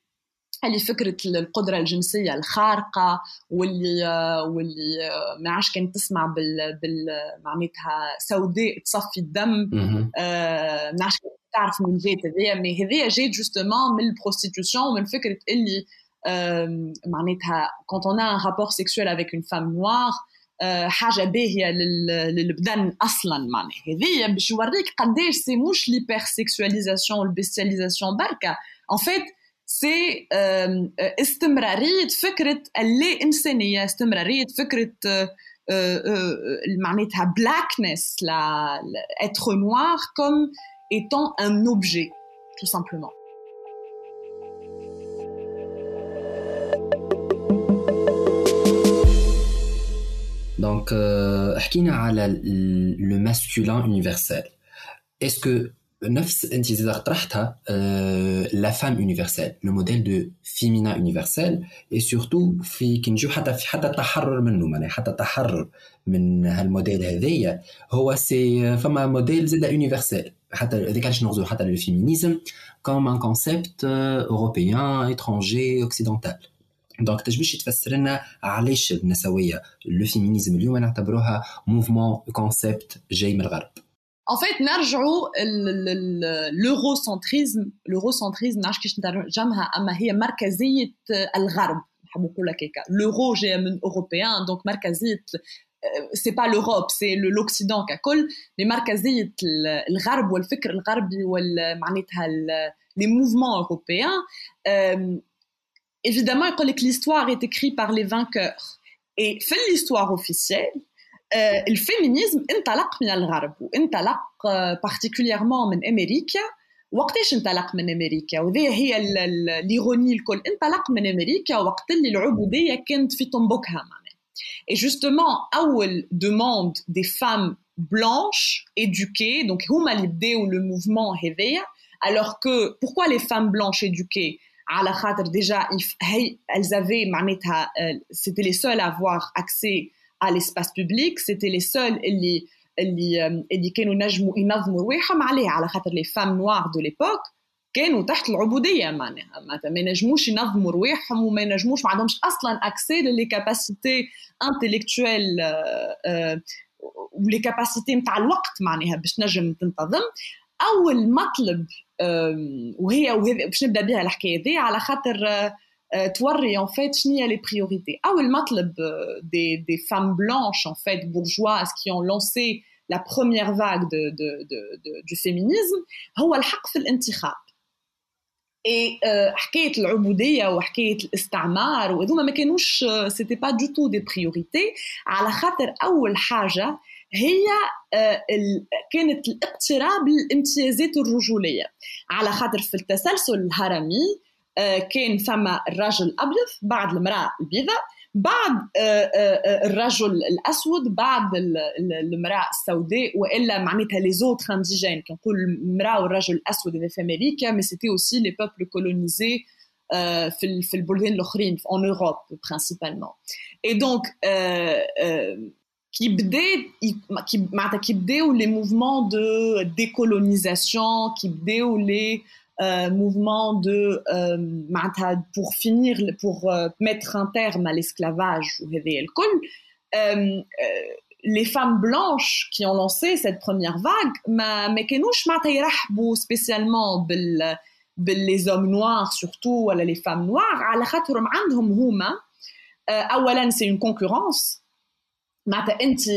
اللي فكرة القدرة الجنسية الخارقة واللي واللي ما عادش كانت تسمع بال, بال معناتها سوداء تصفي الدم آه ما عادش تعرف من جات هذايا مي هذايا جات جوستومون من البروستيتيوشن ومن فكرة اللي آه معناتها quand on a un rapport sexuel avec une femme noire حاجه باهيه للبدن اصلا معناها هذه باش يوريك قداش سي مش ليبر سيكسواليزاسيون والبيستياليزاسيون بركه ان فيت سي استمراريه فكره اللا انسانيه استمراريه فكره معناتها blackness la, être noir comme étant un objet, tout simplement. Donc, euh, le masculin universel. Est-ce que euh, la femme universelle, le modèle de féminin universel, et surtout, c'est euh, un modèle universel. حتى ديكالش نغزو حتى féminisme كوم ان كونسيبت اوروبيان اتخونجي اوكسيدونتال دونك باش تفسر لنا علاش النسوية لو فيمينيزم اليوم نعتبروها موفمون كونسيبت جاي من الغرب En fait, نرجعوا l'eurocentrisme, l'eurocentrisme نعرف كيش نترجمها أما هي مركزية الغرب نحب نقول لك هكا. L'euro جاي من اوروبيان، دونك مركزية c'est pas l'Europe c'est l'Occident ككل mais مركزيه الغرب والفكر الغربي والمعناتها les mouvements européens évidemment يقول لك l'histoire est écrite par les vainqueurs et في l'histoire officielle الفيمينيزم انطلق من الغرب وانطلق بارتيكوليرمون من امريكا وقتاش انطلق من امريكا وذي هي ليروني الكل انطلق من امريكا وقت اللي العبوديه كانت في طنبوكها معناها et justement, Howell demande des femmes blanches, éduquées, donc Huma ou le mouvement Heveya, alors que pourquoi les femmes blanches éduquées? Déjà, elles avaient, euh, c'était les seules à avoir accès à l'espace public, c'était les seules euh, les femmes noires de l'époque كانوا تحت العبودية معناها. معناتها ما ينجموش ينظموا رواحهم وما ينجموش ما عندهمش أصلا اكسي للي كاباسيتي انتليكتوال ولي كاباسيتي نتاع الوقت معناها باش تنجم تنتظم. أول مطلب وهي باش نبدأ بها الحكاية دي على خاطر آه، آه، توري ان فيت شنو هي لي بريوريتي أول مطلب دي دي فام بلانش ان فيت بورجواز كي اون لونسي لا بروميير فاغ دو دو دو دو فيمينيزم هو الحق في الانتخاب. حكاية العبودية وحكاية الاستعمار وهذوما ما كانوش سيتي با دو تو دي بريوريتي على خاطر أول حاجة هي كانت الاقتراب للامتيازات الرجولية. على خاطر في التسلسل الهرمي كان فما الرجل الأبيض بعد المرأة البيضاء. بعد الرجل الاسود بعد المراه السوداء والا معناتها لي زوتر انديجين كنقول المراه والرجل الاسود هذا في امريكا مي سيتي اوسي لي بوبل كولونيزي في في البلدان الاخرين في اون اوروب برينسيبالمون اي دونك qui بدا qui معناتها كي بداو لي موفمون دو ديكولونيزاسيون كي بداو لي Euh, mouvement de euh, pour finir pour euh, mettre un terme à l'esclavage euh, les femmes blanches qui ont lancé cette première vague ما ما كانوش معناتها يرحبوا spécialement بال باللي hommes noirs surtout ولا les femmes noires على خاطرهم عندهم هما اولا c'est une concurrence معناتها أنت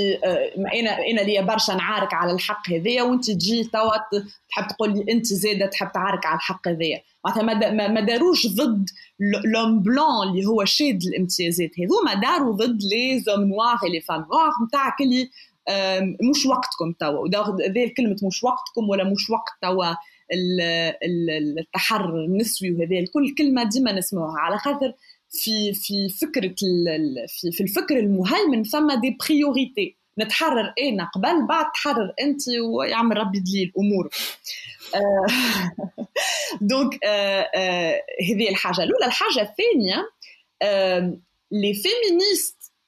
أنا أنا ليا برشا نعارك على الحق هذايا وأنت تجي توا تحب تقول لي أنت زادة تحب تعارك على الحق هذايا. معناتها ما داروش ضد لوم بلان اللي هو شاد الامتيازات هذوما داروا ضد لي زوم نوار لي فام نوار نتاعك اللي مش وقتكم توا. ذي كلمه مش وقتكم ولا مش وقت توا التحرر النسوي وهذا الكل كلمة ديما نسمعها على خاطر في في فكرة في, في الفكر المهيمن ثم دي بريوريتي نتحرر أنا قبل بعد تحرر أنت ويعمل ربي دليل أمور. دونك هذه الحاجة. الأولى الحاجة الثانية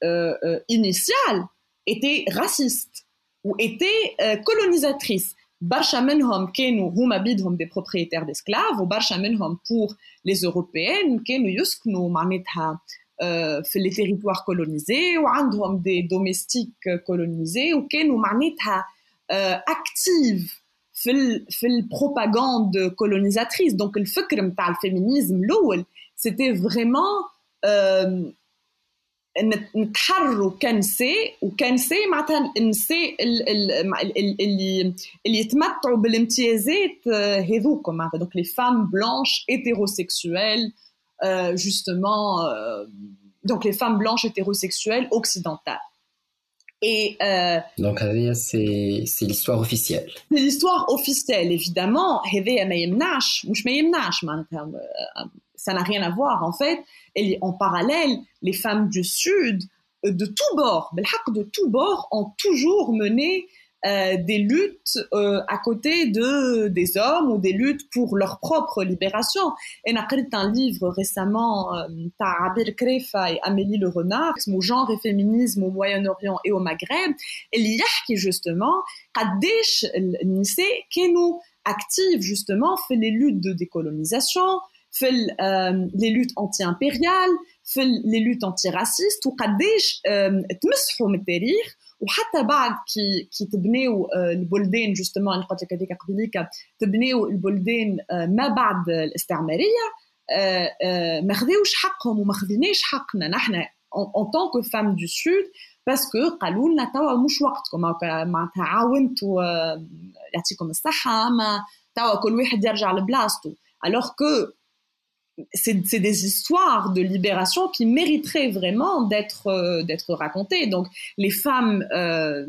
euh, initiales étaient racistes ou étaient euh, colonisatrices. برشا منهم كانوا هما بيدهم دي بروبريتير ديسكلاف وبرشا منهم بور لي اوروبيان كانوا يسكنوا معناتها في لي تيريتوار كولونيزي وعندهم دي دوميستيك كولونيزي وكانوا معناتها اكتيف في ال في البروباغاند كولونيزاتريس دونك الفكر نتاع الفيمينيزم الاول سيتي فريمون نتحرروا كنساء وكنساء معناتها النساء اللي اللي يتمتعوا بالامتيازات هذوكم معناتها دونك لي فام بلانش hétérosexuelles justement donc les femmes blanches hétérosexuelles occidentales et euh, donc c'est c'est l'histoire officielle c'est l'histoire officielle évidemment هذايا ما يمنعش مش ما يمنعش معناتها ça n'a rien à voir en fait en parallèle, les femmes du Sud, euh, de tous bords, de tous bords, ont toujours mené euh, des luttes euh, à côté de des hommes ou des luttes pour leur propre libération. Et a écrit un livre récemment, euh, Abir Krefa et Amélie Le Renard, au genre et féminisme au Moyen-Orient et au Maghreb. Et il y a qui justement, Kadesh Nissé, qui nous active justement fait les luttes de décolonisation, في لي لوت انتي امبيريال في لي لوت انتي راسيست وقديش تمسحوا من التاريخ. وحتى بعد كي كي تبنيو البلدان جوستومون اللي قلت لك هذيك قبليك تبنيو البلدان ما بعد الاستعمارية ما خذيوش حقهم وما خذيناش حقنا. نحن ان طونك فام دو سود باسكو قالوا لنا توا مش وقتكم. معناتها عاونتوا يعطيكم الصحة ما توا كل واحد يرجع لبلاصتو الوغ كو c'est des histoires de libération qui mériteraient vraiment d'être euh, d'être racontées. Donc les femmes euh,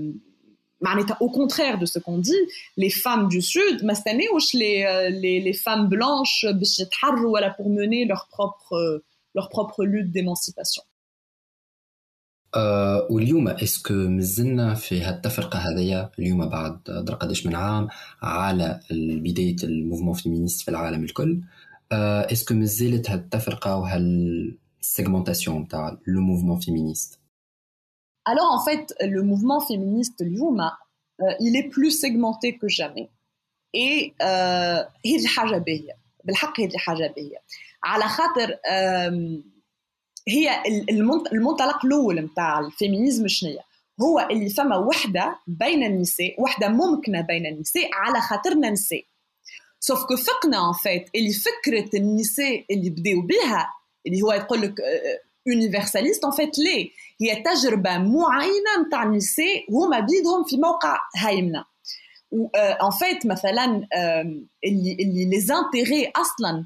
au contraire de ce qu'on dit, les femmes du Sud, les, euh, les, les femmes blanches pour mener leur propre, leur propre lutte d'émancipation. واليوم اسكو مازلنا في هالتفرقه هذيا اليوم بعد درا قداش من عام على بدايه الموفمون فيمينيست في العالم الكل que مازالت هالتفرقه وهالسيجمنتاسيون تاع le mouvement féministe? Alors en fait, le mouvement féministe اليوم il est plus segmenté que jamais. Et هذه حاجة باهيه بالحق هذه حاجة باهيه على خاطر هي المنطلق الأول نتاع الفيمينيزم شنو هو اللي فما وحده بين النساء وحده ممكنه بين النساء على خاطرنا نساء سوف كو فقنا ان فيت اللي فكره النساء اللي بداوا بها اللي هو يقول لك يونيفرساليست ان فيت ليه هي تجربه معينه نتاع النساء هما بيدهم في موقع هايمنه ان فيت مثلا اللي اللي لي زانتيغي اصلا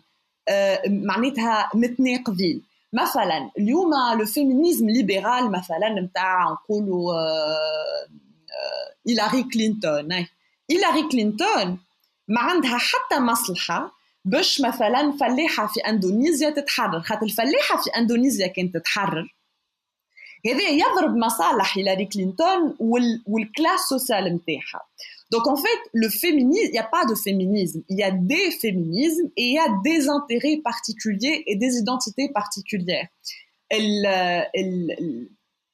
معناتها متناقضين مثلا اليوم لو فيمينيزم ليبرال مثلا نتاع نقولوا هيلاري كلينتون هيلاري كلينتون ما عندها حتى مصلحة باش مثلا فلاحة في اندونيسيا تتحرر. خاطر الفلاحه في اندونيسيا كانت تتحرر. هذا يضرب مصالح هيلاري كلينتون وال والكلاس سوسيال نتاعها Donc en fait, le féminisme, il n'y a pas de féminisme, il y a des féminismes et il y a des intérêts particuliers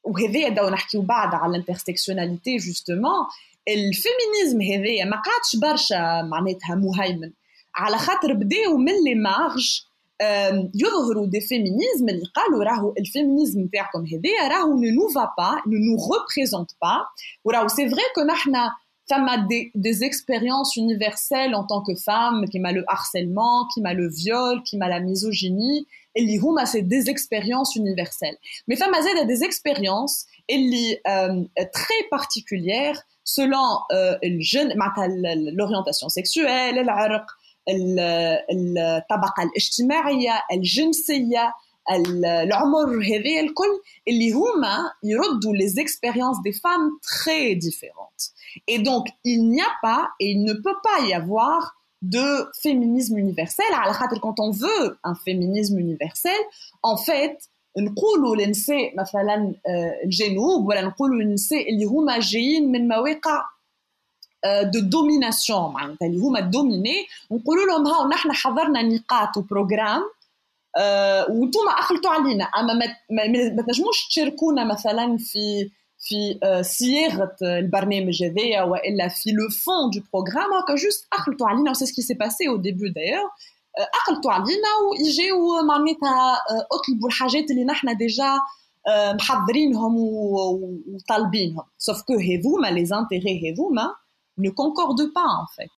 وهذا دو نحكيو بعد على الانترسكسيوناليتي جوستومون الفيمينيزم هذايا ما قعدش برشا معناتها مهيمن على خاطر بداو من لي مارج يظهروا دي فيمينيزم اللي قالوا راهو الفيمينيزم نتاعكم هذايا راهو نو نو فا با نو نو ريبريزونت با وراهو سي فري كو نحنا فما دي, des expériences universelles en tant que femme qui m'a le harcèlement, qui m'a le viol, qui m'a la misogynie اللي هما سي دي expériences universelles mais فما زاد des expériences اللي euh, très particulières selon l'orientation sexuelle العرق الطبقه الاجتماعيه الجنسيه العمر هذا الكل اللي هما يردوا les expériences des femmes très différentes et donc il n'y a pas et il ne peut pas y avoir de féminisme universel. Alors, quand on veut un féminisme universel, en fait, نقولوا للنساء مثلا الجنوب ولا نقولوا للنساء اللي هما جايين من مواقع دو دوميناسيون معناتها اللي هما دوميني نقولوا لهم هاو نحن حضرنا نقاط وبروجرام وأنتم اخلطوا علينا. أما ما تنجموش تشاركونا مثلا في في صياغة البرنامج هذايا وإلا في لو فون دو بروغرام هكا جوست اخلطوا علينا وسي سكي سي باسي أو ديبي دايوغ اخلطوا علينا ويجيو معناتها اطلبوا الحاجات اللي نحن ديجا محضرينهم وطالبينهم سوف كو هذوما لي زانتيغي هذوما ne concordent pas en fait.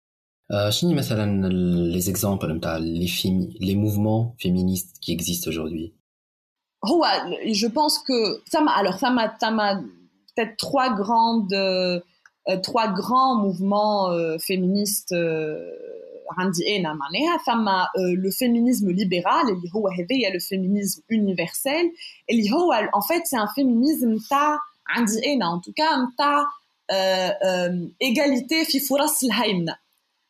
شنو مثلا les exemples نتاع les fémi les mouvements féministes qui existent aujourd'hui هو je pense que ça m'a alors ça m'a ça m'a peut-être trois grandes euh, trois grands mouvements euh, féministes عندي أنا معناها. ثم لو فيمينيزم ليبرال اللي هو هذايا لو فيمينيزم يونيفرسال اللي هو ان فيت سي ان فيمينيزم تاع عندي أنا ان توكا تاع آه، ايغاليتي في فرص الهيمنه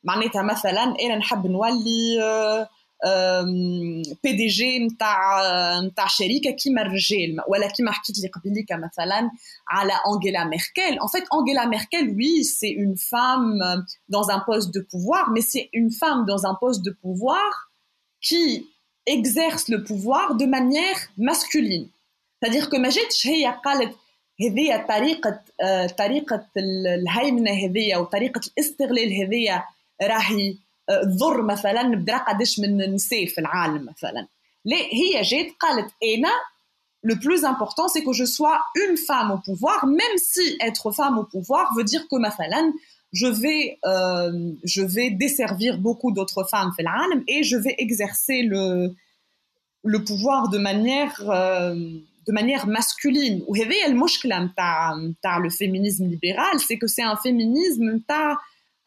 معناتها مثلا أنا نحب نولي آه، بي دي جي نتاع نتاع شركه كيما الرجال ولا كيما حكيت لي قبيليك مثلا على انجيلا ميركل en fait Angela Merkel oui c'est une femme dans un poste de pouvoir mais c'est une femme dans un poste de pouvoir qui exerce le pouvoir de manière masculine c'est-à-dire que ما جاتش هي قالت هذيا طريقة طريقة الهيمنة هذيا وطريقة الاستغلال هذيا راهي تضر مثلا بدرا قداش من النساء في العالم مثلا لا هي جات قالت انا le plus important c'est que je sois une femme au pouvoir même si être femme au pouvoir veut dire que مثلا je vais euh, je vais desservir beaucoup d'autres femmes في العالم et je vais exercer le le pouvoir de manière euh, de manière masculine. Ou le féminisme libéral, c'est que c'est un féminisme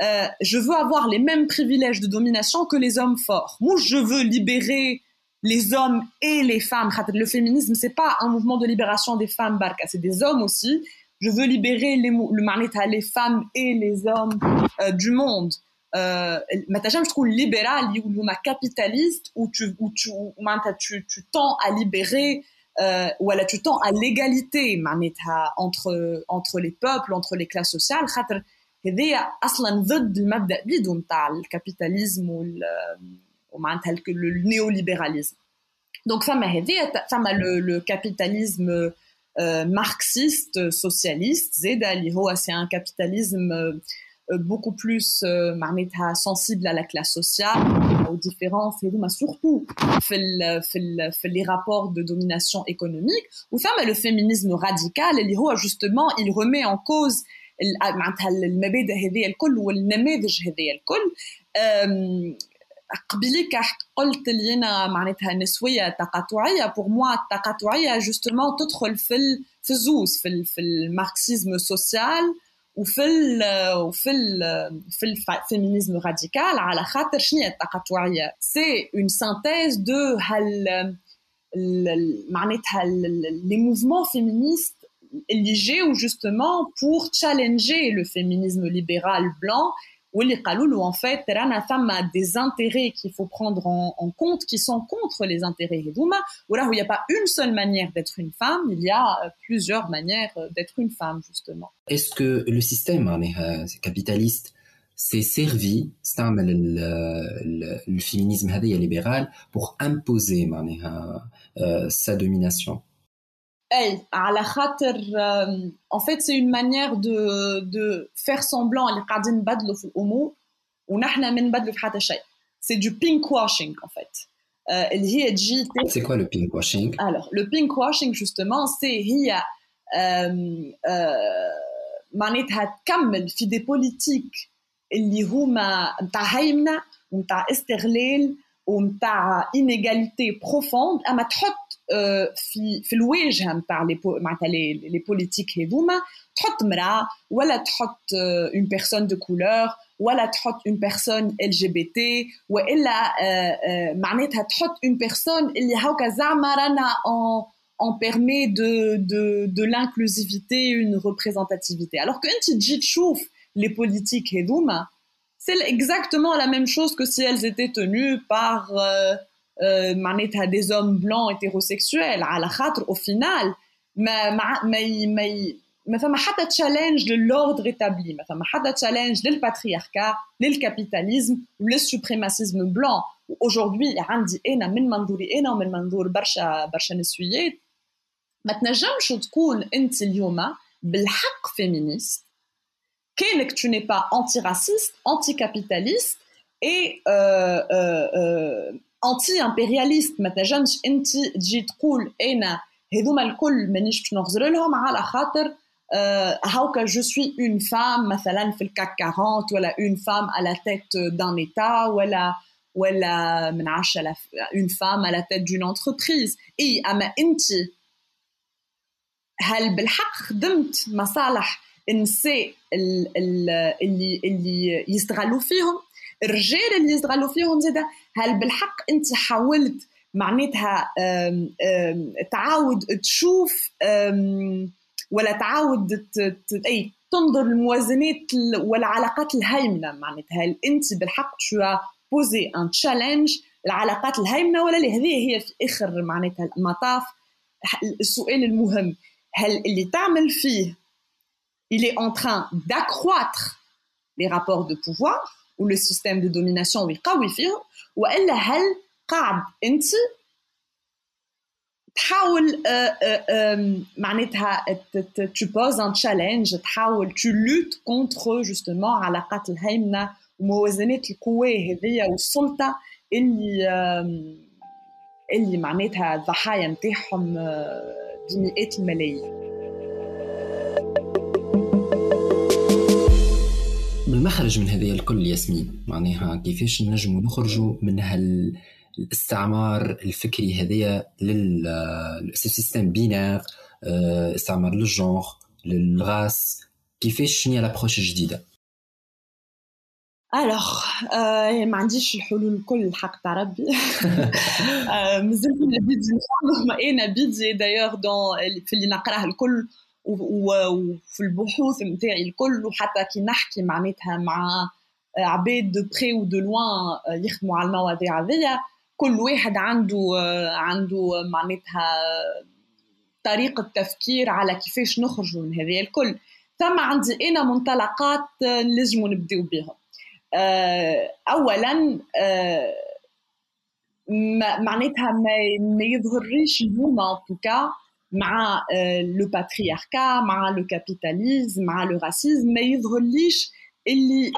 euh, je veux avoir les mêmes privilèges de domination que les hommes forts. Moi, je veux libérer les hommes et les femmes. Le féminisme, c'est pas un mouvement de libération des femmes, Barca, c'est des hommes aussi. Je veux libérer les, le les femmes et les hommes euh, du monde. Euh, je trouve libéral, ou capitaliste, où tu, où tu, où tu, tu tends à libérer euh, ou alors tu tends à l'égalité entre, entre les peuples, entre les classes sociales. هذايا اصلا ضد المبدا بيدو نتاع الكابيتاليزم وال ومعناتها النيوليبراليزم دونك فما هذايا فما لو كابيتاليزم marxiste socialiste زاده اللي هو سي ان كابيتاليزم beaucoup plus معناتها sensible à la classe sociale aux différences mais surtout في في في les rapports de domination économique وثم le féminisme radical اللي هو justement il remet en cause معناتها المبادئ هذه الكل والنماذج هذه الكل. قبليك قلت لي أنا معناتها نسوية تقاطعية. بور موا التقاطعيه جوستومون تدخل في في الزوز في في الماركسيزم سوسيال وفي ال وفي ال في الفيمينيزم راديكال. على خاطر شنو التقاطعية؟ سي اون سانتيز دو هال معناتها لي موفمون فيمينيست ou justement pour challenger le féminisme libéral blanc où les où en fait, la femme a des intérêts qu'il faut prendre en, compte, qui sont contre les intérêts Hidouma, où là où il n'y a pas une seule manière d'être une femme, il y a euh, plusieurs manières euh, d'être une femme, justement. Est-ce que le système hein, euh, capitaliste s'est servi, c'est le, le, le, féminisme libéral, pour imposer sa domination? Hey, على خاطر en fait c'est une manière de de faire semblant اللي قاعدين نبدلوا في الامور ونحن ما نبدلوا في حتى شيء c'est du pink washing en fait اللي هي تجي c'est quoi le pink washing alors le pink washing justement c'est هي معناتها تكمل في دي بوليتيك اللي هما نتاع هيمنه ونتاع استغلال ونتاع inégalité profonde اما تحط في في الواجهه نتاع لي معناتها لي بوليتيك هذوما تحط مراه ولا تحط اون بيرسون دو كولور ولا تحط اون بيرسون ال جي بي تي والا معناتها تحط اون بيرسون اللي هاكا زعما رانا اون on permet de, de, de l'inclusivité, une représentativité. Alors que tu dis تشوف les politiques هذوما c'est exactement la même chose que si elles étaient tenues par euh, euh, des hommes blancs hétérosexuels. À la au final, mais mais mais ما فما حتى تشالنج للوردر établi ما فما حتى تشالنج للباترياركا للكابيتاليزم وللسوبريماسيزم بلان واوجوردي عندي انا من منظوري انا ومن منظور برشا برشا نسويات ما تنجمش تكون انت اليوم بالحق فيمينيست كانك tu n'es pas anti-raciste, anti-capitaliste et euh, euh, euh, anti-impérialiste ما تنجمش انت تجي تقول أنا هذوما الكل مانيش باش نغزر لهم على خاطر هاوكا جو سوي اون فام مثلا في الكاك 40 ولا اون فام à la tête d'un état ولا ولا من عشرة femme à la tête d'une entreprise. إي أما انت هل بالحق خدمت مصالح النساء اللي اللي يستغلوا فيهم؟ الرجال اللي يستغلوا فيهم زاده هل بالحق انت حاولت معناتها تعاود تشوف ولا تعاود أي تنظر الموازنات والعلاقات الهيمنه معناتها؟ هل انت بالحق شو بوزي ان تشالنج العلاقات الهيمنه ولا لا؟ هذه هي في آخر معناتها المطاف السؤال المهم. هل اللي تعمل فيه il est en train d'accroître les rapports de pouvoir le système de domination ويقوي فيهم. وإلا هل قاعد أنت تحاول معناتها tu poses un challenge تحاول tu luttes contre justement علاقات الهيمنة وموازنات القوى هذيا والسلطة اللي اللي معناتها الضحايا نتاعهم بمئات الملايين. المخرج من هذه الكل ياسمين. معناها كيفاش نجموا نخرجوا من هال الاستعمار الفكري هذايا للسيستم بينار استعمار للجونغ للغاس كيفاش شنو لابروش الجديدة؟ الوغ ما عنديش الحلول الكل الحق تاع ربي مازال بيدي نخمم أنا بيدي دايوغ دون في اللي نقراه الكل. وفي البحوث نتاعي الكل وحتى كي نحكي معناتها مع عباد دو بري و دو لوان يخدموا على المواضيع هذيا كل واحد عنده عنده معناتها طريقة تفكير على كيفاش نخرجوا من هذه الكل. ثم عندي أنا منطلقات لازم نبداو بهم أولا معناتها ما يظهرليش اليوم توكا مع لو باترياركا مع لو كابيتاليزم مع لو راسيزم ما يظهرليش اللي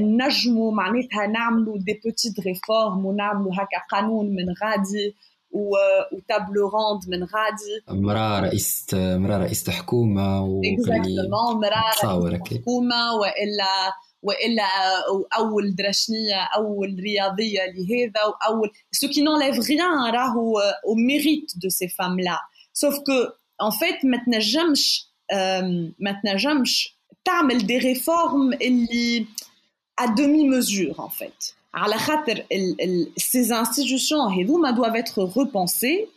نجموا معناتها نعملوا دي بوتيت ريفورم ونعملوا هكا قانون من غادي وتابلو روند من غادي مراه رئيسة مراه رئيسة حكومة اكزاكتومون مراه رئيسة حكومة والا والا اول درشنيه اول رياضيه لهذا واول سو كي نونليف ريان راهو او ميريت دو سي فام لا سوف كو ان فيت ما تنجمش ما تنجمش تعمل des réformes اللي à demi mesure en fait على خاطر ces institutions هذوما doivent être repensées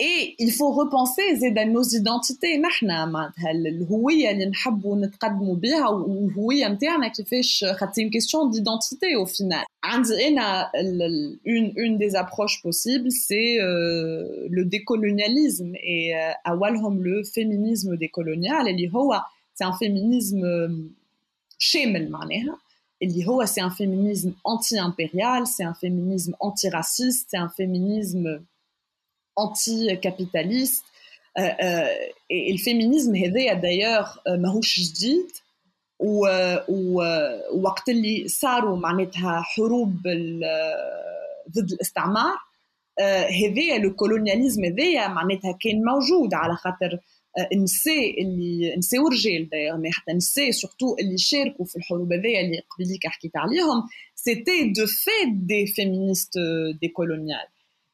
et il faut repenser زاد nos identités نحنا معناتها الهويه اللي نحبوا نتقدموا بها والهويه نتاعنا كيفاش خاطر une question d'identité au final عندي انا une une des approches possibles c'est euh, le décolonialisme et euh, اولهم le féminisme décolonial اللي هو c'est un féminisme شامل معناها اللي هو c'est un féminisme anti-impérial, c'est un féminisme anti-raciste, c'est un féminisme anti-capitaliste. Euh, euh, et, féminisme هذايا d'ailleurs ماهوش جديد و وقت اللي صاروا معناتها حروب ضد الاستعمار هذايا لو كولونياليزم هذايا معناتها كان موجود على خاطر النساء اللي نساء ورجال داير مي حتى النساء سورتو اللي شاركوا في الحروب هذيا اللي قبليك حكيت عليهم سيتي دو فيت دي فيمينيست دي كولونيال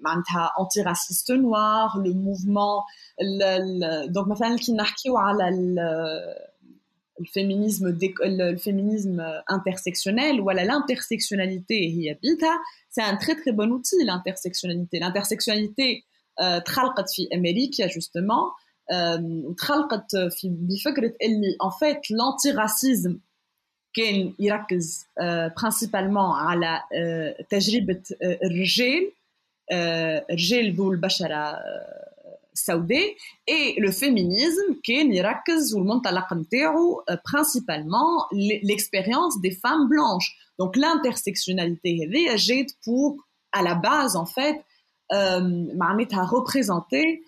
معناتها antiraciste noir, le mouvement donc مثلا كي نحكيو على le féminisme le féminisme intersectionnel ou l'intersectionnalité c'est un très très bon outil l'intersectionnalité l'intersectionnalité تخلقت في امريكا justement وتخلقت في بفكره اللي en fait l'antiracisme كان يركز principalement على تجربه الرجال الرجال ذو البشره السوداء et le féminisme كان يركز والمنطلق نتاعو principalement l'expérience des femmes blanches donc l'intersectionnalité هذه جات pour à la base en fait معناتها représenter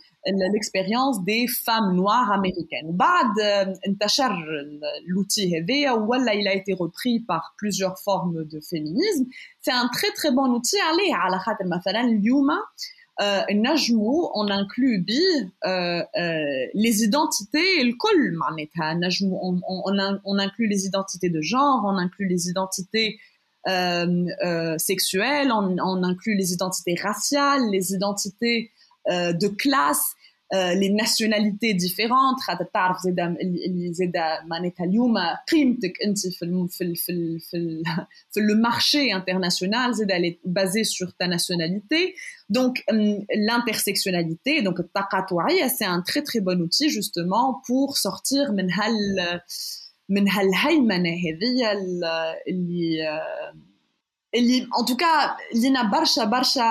l'expérience des femmes noires américaines. بعد انتشر l'outil هذايا ولا il a été repris par plusieurs formes de féminisme. C'est un très très bon outil عليه على خاطر مثلا اليوم نجمو on inclut بيه les identités الكل معناتها نجمو on, on, on inclut les identités de genre, on inclut les identités euh, euh, sexuelles, on, on inclut les identités raciales, les identités euh, de classe euh, les nationalités différentes خاطر تعرف زيدا اللي زيدا معناتها اليوم قيمتك انت في الم في ال في ال في, ال في le marché international زيدا elle est basée sur ta nationalité donc l'intersectionnalité donc التقاطعية c'est un très très bon outil justement pour sortir من هال من هالهيمنة هذه اللي اللي ان توكا لينا برشا برشا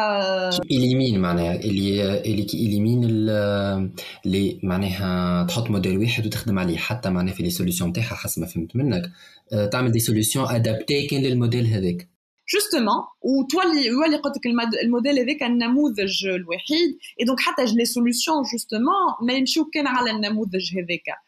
إليمين معناها اللي اللي كي إليمين اللي معناها تحط موديل واحد وتخدم عليه حتى معناها في لي سوليسيون تاعها حسب ما فهمت منك تعمل دي سوليسيون ادابتي كان للموديل هذاك جوستومون وتولي يولي قلت لك الموديل هذاك النموذج الوحيد اي دونك حتى لي سوليسيون جوستومون ما يمشيو كان على النموذج هذاك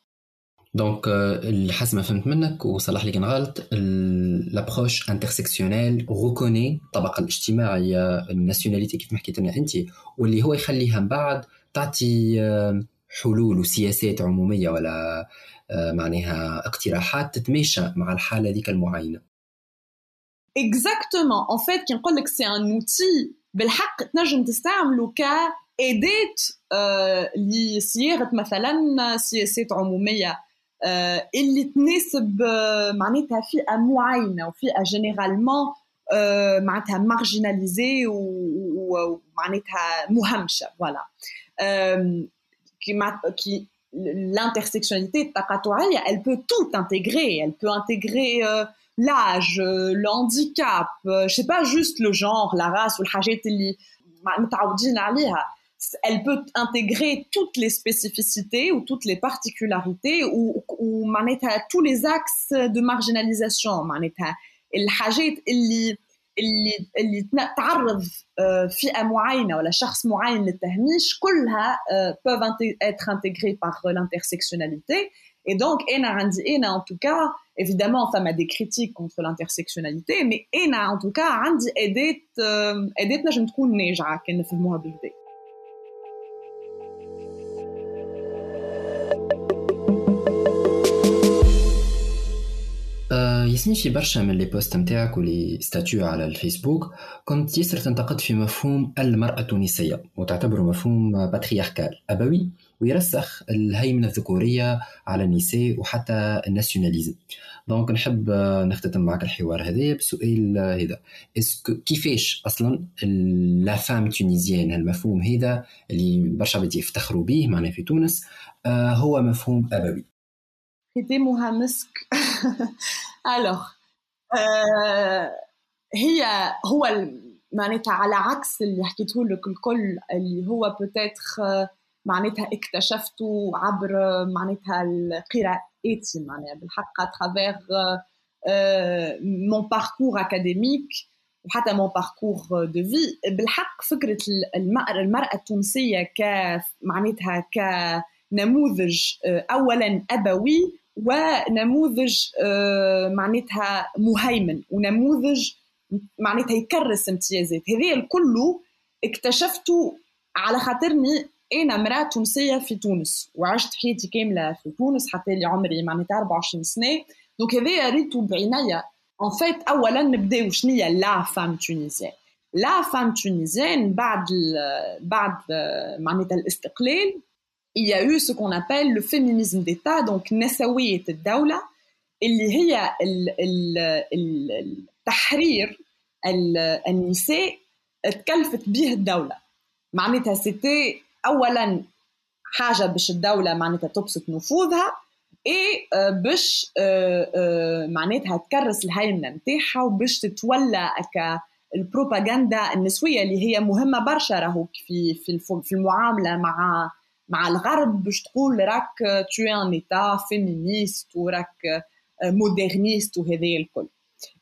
دونك حسب ما فهمت منك وصلح لي كان غلط لابروش انترسكسيونيل روكوني الطبقه الاجتماعيه الناسيوناليتي كيف ما حكيت لنا انت واللي هو يخليها من بعد تعطي حلول وسياسات عمومية ولا معناها اقتراحات تتماشى مع الحالة هذيك المعينة. اكزاكتومون ان فيت كي نقول لك سي ان اوتي بالحق تنجم تستعمله ك اداه لصياغه مثلا سياسات عمومية. اللي تناسب معناتها فئه معينه وفئه جينيرالمون معناتها مارجيناليزي ومعناتها مهمشه فوالا qui l'intersectionnalité التقاطعيه elle peut tout intégrer elle peut intégrer euh, l'âge euh, le handicap euh, je sais pas juste le genre la race والحاجات اللي متعودين عليها elle peut intégrer toutes les spécificités ou toutes les particularités ou, ou tous les axes de marginalisation معناتها الحاجات اللي اللي اللي تعرض فئه معينه ولا شخص معين للتهميش كلها peuvent être intégrées par l'intersectionnalité et donc انا عندي انا en tout cas évidemment ça m'a des critiques contre l'intersectionnalité mais انا en tout cas عندي اداه اداه نجم تكون ناجعه كان نفهموها بالكدا ياسمين في برشا من لي بوست نتاعك ولي ستاتيو على الفيسبوك. كنت ياسر تنتقد في مفهوم المرأة التونسية وتعتبره مفهوم باترياركال أبوي ويرسخ الهيمنة الذكورية على النساء وحتى الناسيوناليزم. دونك نحب نختتم معك الحوار هذا بسؤال هذا. اسكو كيفاش أصلا لا فام تونيزيان المفهوم هذا اللي برشا عباد يفتخروا به معنا في تونس هو مفهوم أبوي؟ ختامها مسك الوغ هي هو معناتها على عكس اللي حكيته لك الكل اللي هو بوتيتر معناتها اكتشفته عبر معناتها القراءات معناتها بالحق travers mon parcours académique وحتى مون باركور دو في بالحق فكرة المرأة التونسية ك معناتها كنموذج اولا أبوي ونموذج معناتها مهيمن ونموذج معناتها يكرس امتيازات. هذا الكل اكتشفته على خاطرني أنا امراه تونسية في تونس وعشت حياتي كاملة في تونس حتى لي عمري معناتها 24 سنة. دونك هذايا ريتو بعينيا ان فيت اولا نبداو شنيا لا فام تونيزيان لا فام تونيزيان بعد بعد معناتها الاستقلال il y a eu ce qu'on appelle le féminisme d'État donc نسوية الدولة اللي هي التحرير النساء تكلفت به الدولة معناتها سيتي اولا حاجة باش الدولة معناتها تبسط نفوذها اي باش معناتها تكرس الهيمنه نتاعها وباش تتولى هكا البروباغندا النسويه اللي هي مهمه برشا راهو في في المعامله مع مع الغرب باش تقول راك تو ان ايتا فيمينيست وراك مودرنيست وهذا الكل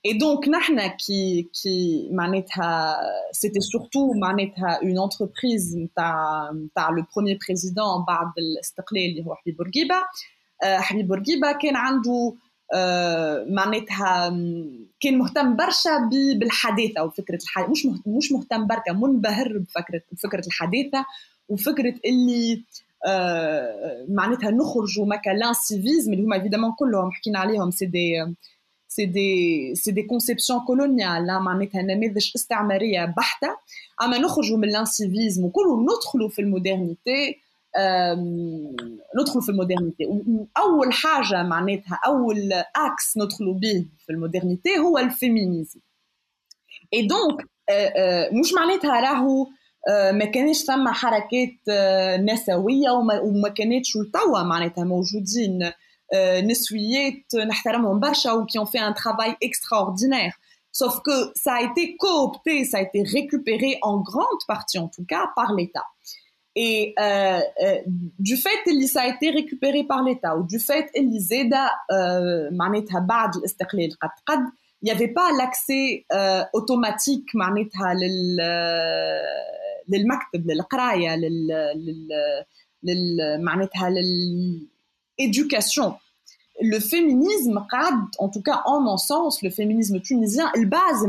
Et donc, nahna qui, qui, c'était surtout, une entreprise, par le premier président, بعد الاستقلال اللي هو حبيب بورقيبة. حبيب بورقيبة كان مهتم برشا بالحداثة وفكرة الحداثة مش مهتم بركة منبهر بفكرة بفكرة الحداثة وفكرة اللي معناتها نخرجوا مكا لانسيفيزم اللي هما ايفيدامون كلهم حكينا عليهم سي دي c'est des c'est des conceptions coloniales معناتها نماذج استعمارية بحتة. أما نخرجوا من الانسيفيزم وكل ندخلوا في المودرنيتي ندخلوا في المودرنيتي. وأول حاجة معناتها أول إكس ندخلوا به في المودرنيتي هو الفيمينيزم. اي دونك مش معناتها راهو ما كانش ثم حركات نسويه وما كانتش توا معناتها موجودين نسويات نحترمهم برشا و qui ont fait un travail extraordinaire sauf que ça a été coopté ça a été récupéré en grande partie en tout cas par l'État et euh, euh, du fait que ça a été récupéré par l'État ou du fait اللي زاده معناتها بعد الاستقلال قد قد il n'y avait pas l'accès euh, automatique معناتها لل للمكتب للقرايه لل لل معناتها لل éducation. Le féminisme, en tout cas en mon sens, le féminisme tunisien, le base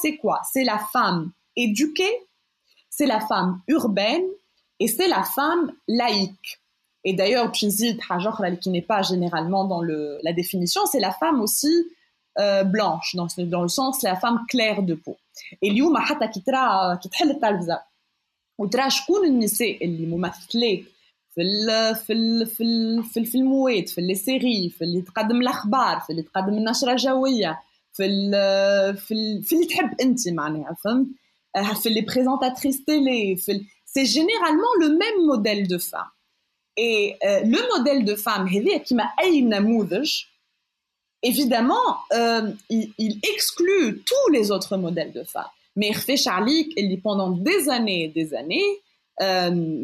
c'est quoi C'est la femme éduquée, c'est la femme urbaine et c'est la femme laïque. Et d'ailleurs, qui n'est pas généralement dans le, la définition, c'est la femme aussi euh, blanche, dans, dans le sens, la femme claire de peau. اليوم حتى كي ترى كي تحل التلفزة وترى شكون النساء اللي ممثلات في ال في ال في ال في الفيلموات في لي سيري في اللي تقدم الأخبار في اللي تقدم النشرة الجوية في ال في, ال في اللي تحب أنت معناها فهمت؟ في لي بريزونتاتريس تيلي في سي جينيرالمون لو ميم موديل دو فام اي لو موديل دو فام هذا كيما أي نموذج évidemment euh, il, il exclut tous les autres modèles de femmes mais يخفيش عليك اللي pendant des années et des années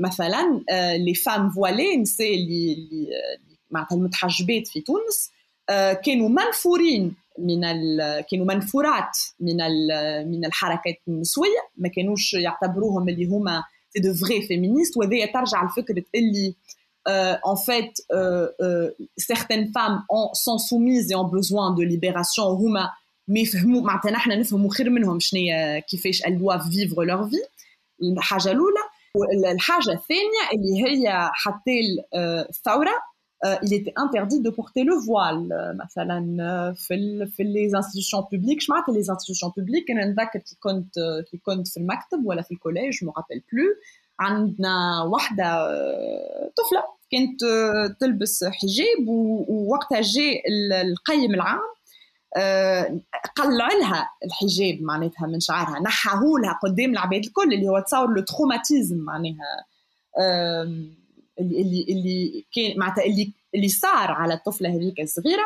مثلا les femmes voilées نساء اللي اللي معناتها المتحجبات في تونس كانوا منفورين من كانوا منفورات من من الحركات النسويه ما كانوش يعتبروهم اللي هما سي دو فري فيمينيست وهذه ترجع لفكره اللي en fait euh, euh, certaines femmes ont, sont soumises et ont besoin de libération هما ما يفهموا معناتها نحن نفهموا خير منهم شنو كيفاش elles doivent vivre leur vie الحاجه الاولى الحاجه الثانيه اللي هي حتى الثوره il était interdit de porter le voile مثلا في ال في les institutions publiques je معناتها les institutions publiques انا نذكر كي كنت كي كنت في المكتب ولا في الكوليج ما رابيل بلو عندنا واحدة طفلة كانت تلبس حجاب ووقتها جاء القيم العام قلع لها الحجاب معناتها من شعرها نحاه لها قدام العباد الكل اللي هو تصور لو تروماتيزم معناها اللي اللي كان معناتها اللي اللي صار على الطفلة هذيك الصغيرة.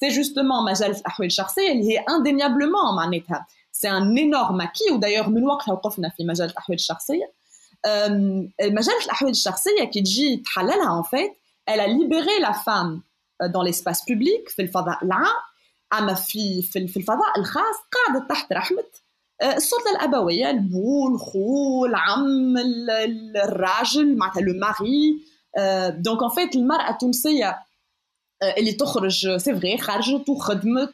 سي جوستومون مجال الاحوال الشخصيه اللي هي اندينيابلومون معناتها سي ان انورم اكي ودايوغ من وقتها وقفنا في مجال الاحوال الشخصيه مجال الاحوال الشخصيه كي تجي تحللها ان فيت elle a libéré la femme dans l'espace public في الفضاء العام اما في في الفضاء الخاص قاعده تحت رحمه السلطه الابويه البو الخو العم الراجل معناتها لو ماري دونك ان فيت المراه التونسيه اللي تخرج سي فغي خرجت وخدمت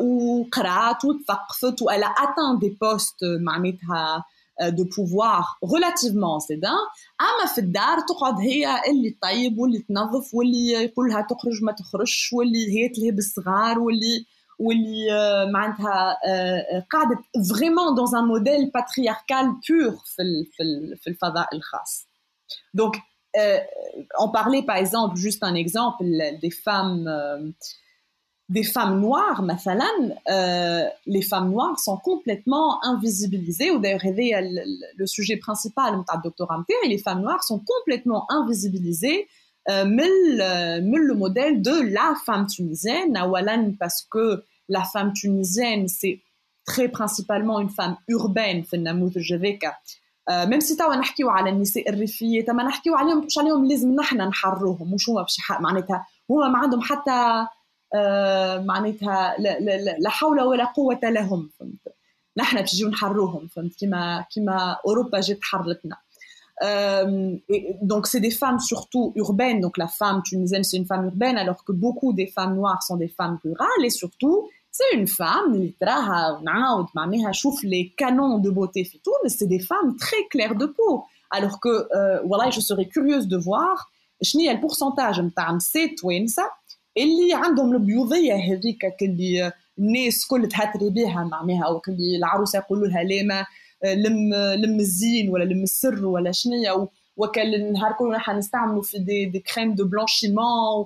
وقرات وتثقفت والا اتان دي بوست معناتها دو بوفوار ريلاتيفمون سيدان أما في الدار تقعد هي اللي تطيب واللي تنظف واللي يقول لها تخرج ما تخرجش واللي هي تلهب الصغار واللي واللي معناتها قاعدة فريمون دون ان موديل باترياركال بور في في الفضاء الخاص. دونك on parlait par exemple, juste un exemple, des femmes euh, des femmes noires, euh, les femmes noires sont complètement invisibilisées, ou d'ailleurs, le, sujet principal de. Amter, et les femmes noires sont complètement invisibilisées, euh, mais, le, modèle de la femme tunisienne, parce que la femme tunisienne, c'est très principalement une femme urbaine, euh, même si توا نحكيو على النساء الريفيات ما نحكيو عليهم مش عليهم لازم نحن نحرروهم مش هما باش معناتها هما ما عندهم حتى معناتها لا حول ولا قوة لهم فهمت؟ نحن باش نجيو نحروهم فهمت؟ كيما كيما أوروبا جات حرتنا donc c'est des femmes surtout urbaines donc la femme tunisienne c'est une femme urbaine alors que beaucoup des femmes noires sont des femmes rurales et surtout c'est une femme اللي تراها ونعاود معناها شوف les canons de beauté في تونس c'est des femmes très claires de peau alors que euh, voilà je serais curieuse de voir شنو هي البورسنتاج نتاع نساء توانسه اللي عندهم البيوضيه هذيك اللي الناس كل تهتري بها معناها او اللي العروسه يقولوا لها ليما لم لم الزين ولا لم السر ولا شنيا وكل النهار كله نحن نستعملوا في دي, دي كريم دو بلانشيمون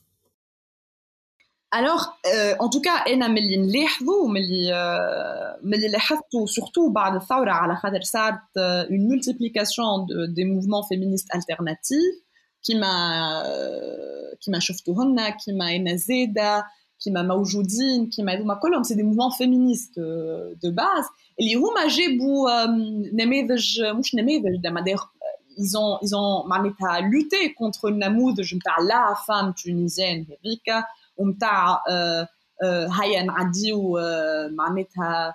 Alors, euh, en tout cas, أنا من اللي نلاحظوا من اللي من اللي لاحظته سورتو بعد الثورة على خاطر صارت une multiplication de, des mouvements féministes alternatifs كيما كيما شفتوهن كيما أنا زادة كيما موجودين كيما هذوما كلهم سي دي موفمون فيمينيست دو باز اللي هما جابوا نماذج مش نماذج دايما ils ont ils ont معناتها لوتي كونتر النموذج نتاع لا فام تونيزيان هذيك ومتاع هيا نعديو معناتها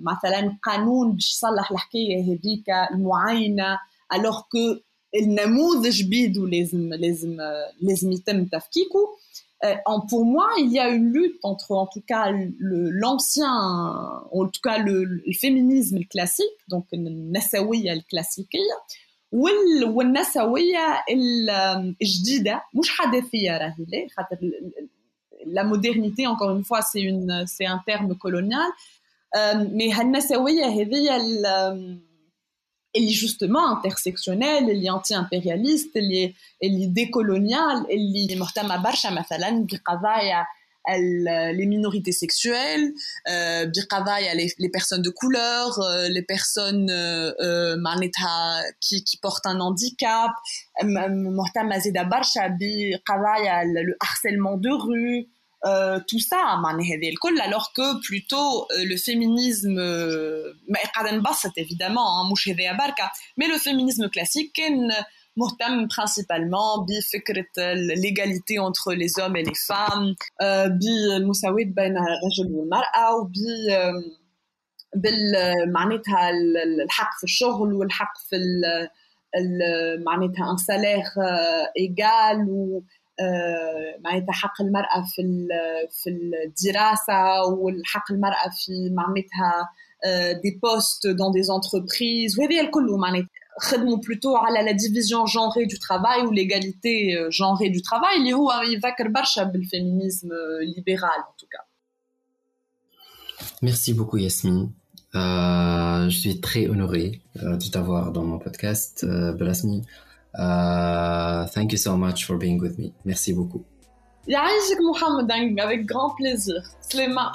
مثلا قانون باش يصلح الحكايه هذيك المعاينه الوغ كو النموذج بيدو لازم لازم لازم يتم تفكيكه Euh, pour moi, il y a une lutte entre, en tout cas, l'ancien, en tout cas, le, féminisme classique, donc le classique, والنسوية الجديدة مش حداثية راهي la modernité encore une fois c'est une c'est un terme colonial mais هالنسوية هذه اللي justement intersectionnel اللي انتي امبرياليست اللي اللي ديكولونيال اللي مهتمه برشا مثلا بقضايا euh, les minorités sexuelles, euh, les, les, personnes de couleur, euh, les personnes euh, euh qui, qui portent un handicap, le harcèlement de rue, tout ça alors que plutôt le féminisme euh, évidemment hein, mais le féminisme classique مهتم principalement l'égalité entre les hommes et les femmes بالمساواة بين الرجل والمرأة وب بال معناتها الحق في الشغل والحق في معناتها un salaire égal و معناتها حق المرأة في في الدراسة والحق المرأة في معناتها des postes dans des entreprises وهذه الكل معناتها خدموا plutôt على la division genrée du travail ou l'égalité genrée du travail اللي هو يذكر برشا بالفيمينيزم libéral en tout cas. Merci beaucoup Yasmine. Euh, je suis très honoré euh, de t'avoir dans mon podcast, euh, Blasmi. Uh, thank you so much for being with me. Merci beaucoup. يعيشك محمد avec grand plaisir. سلامة.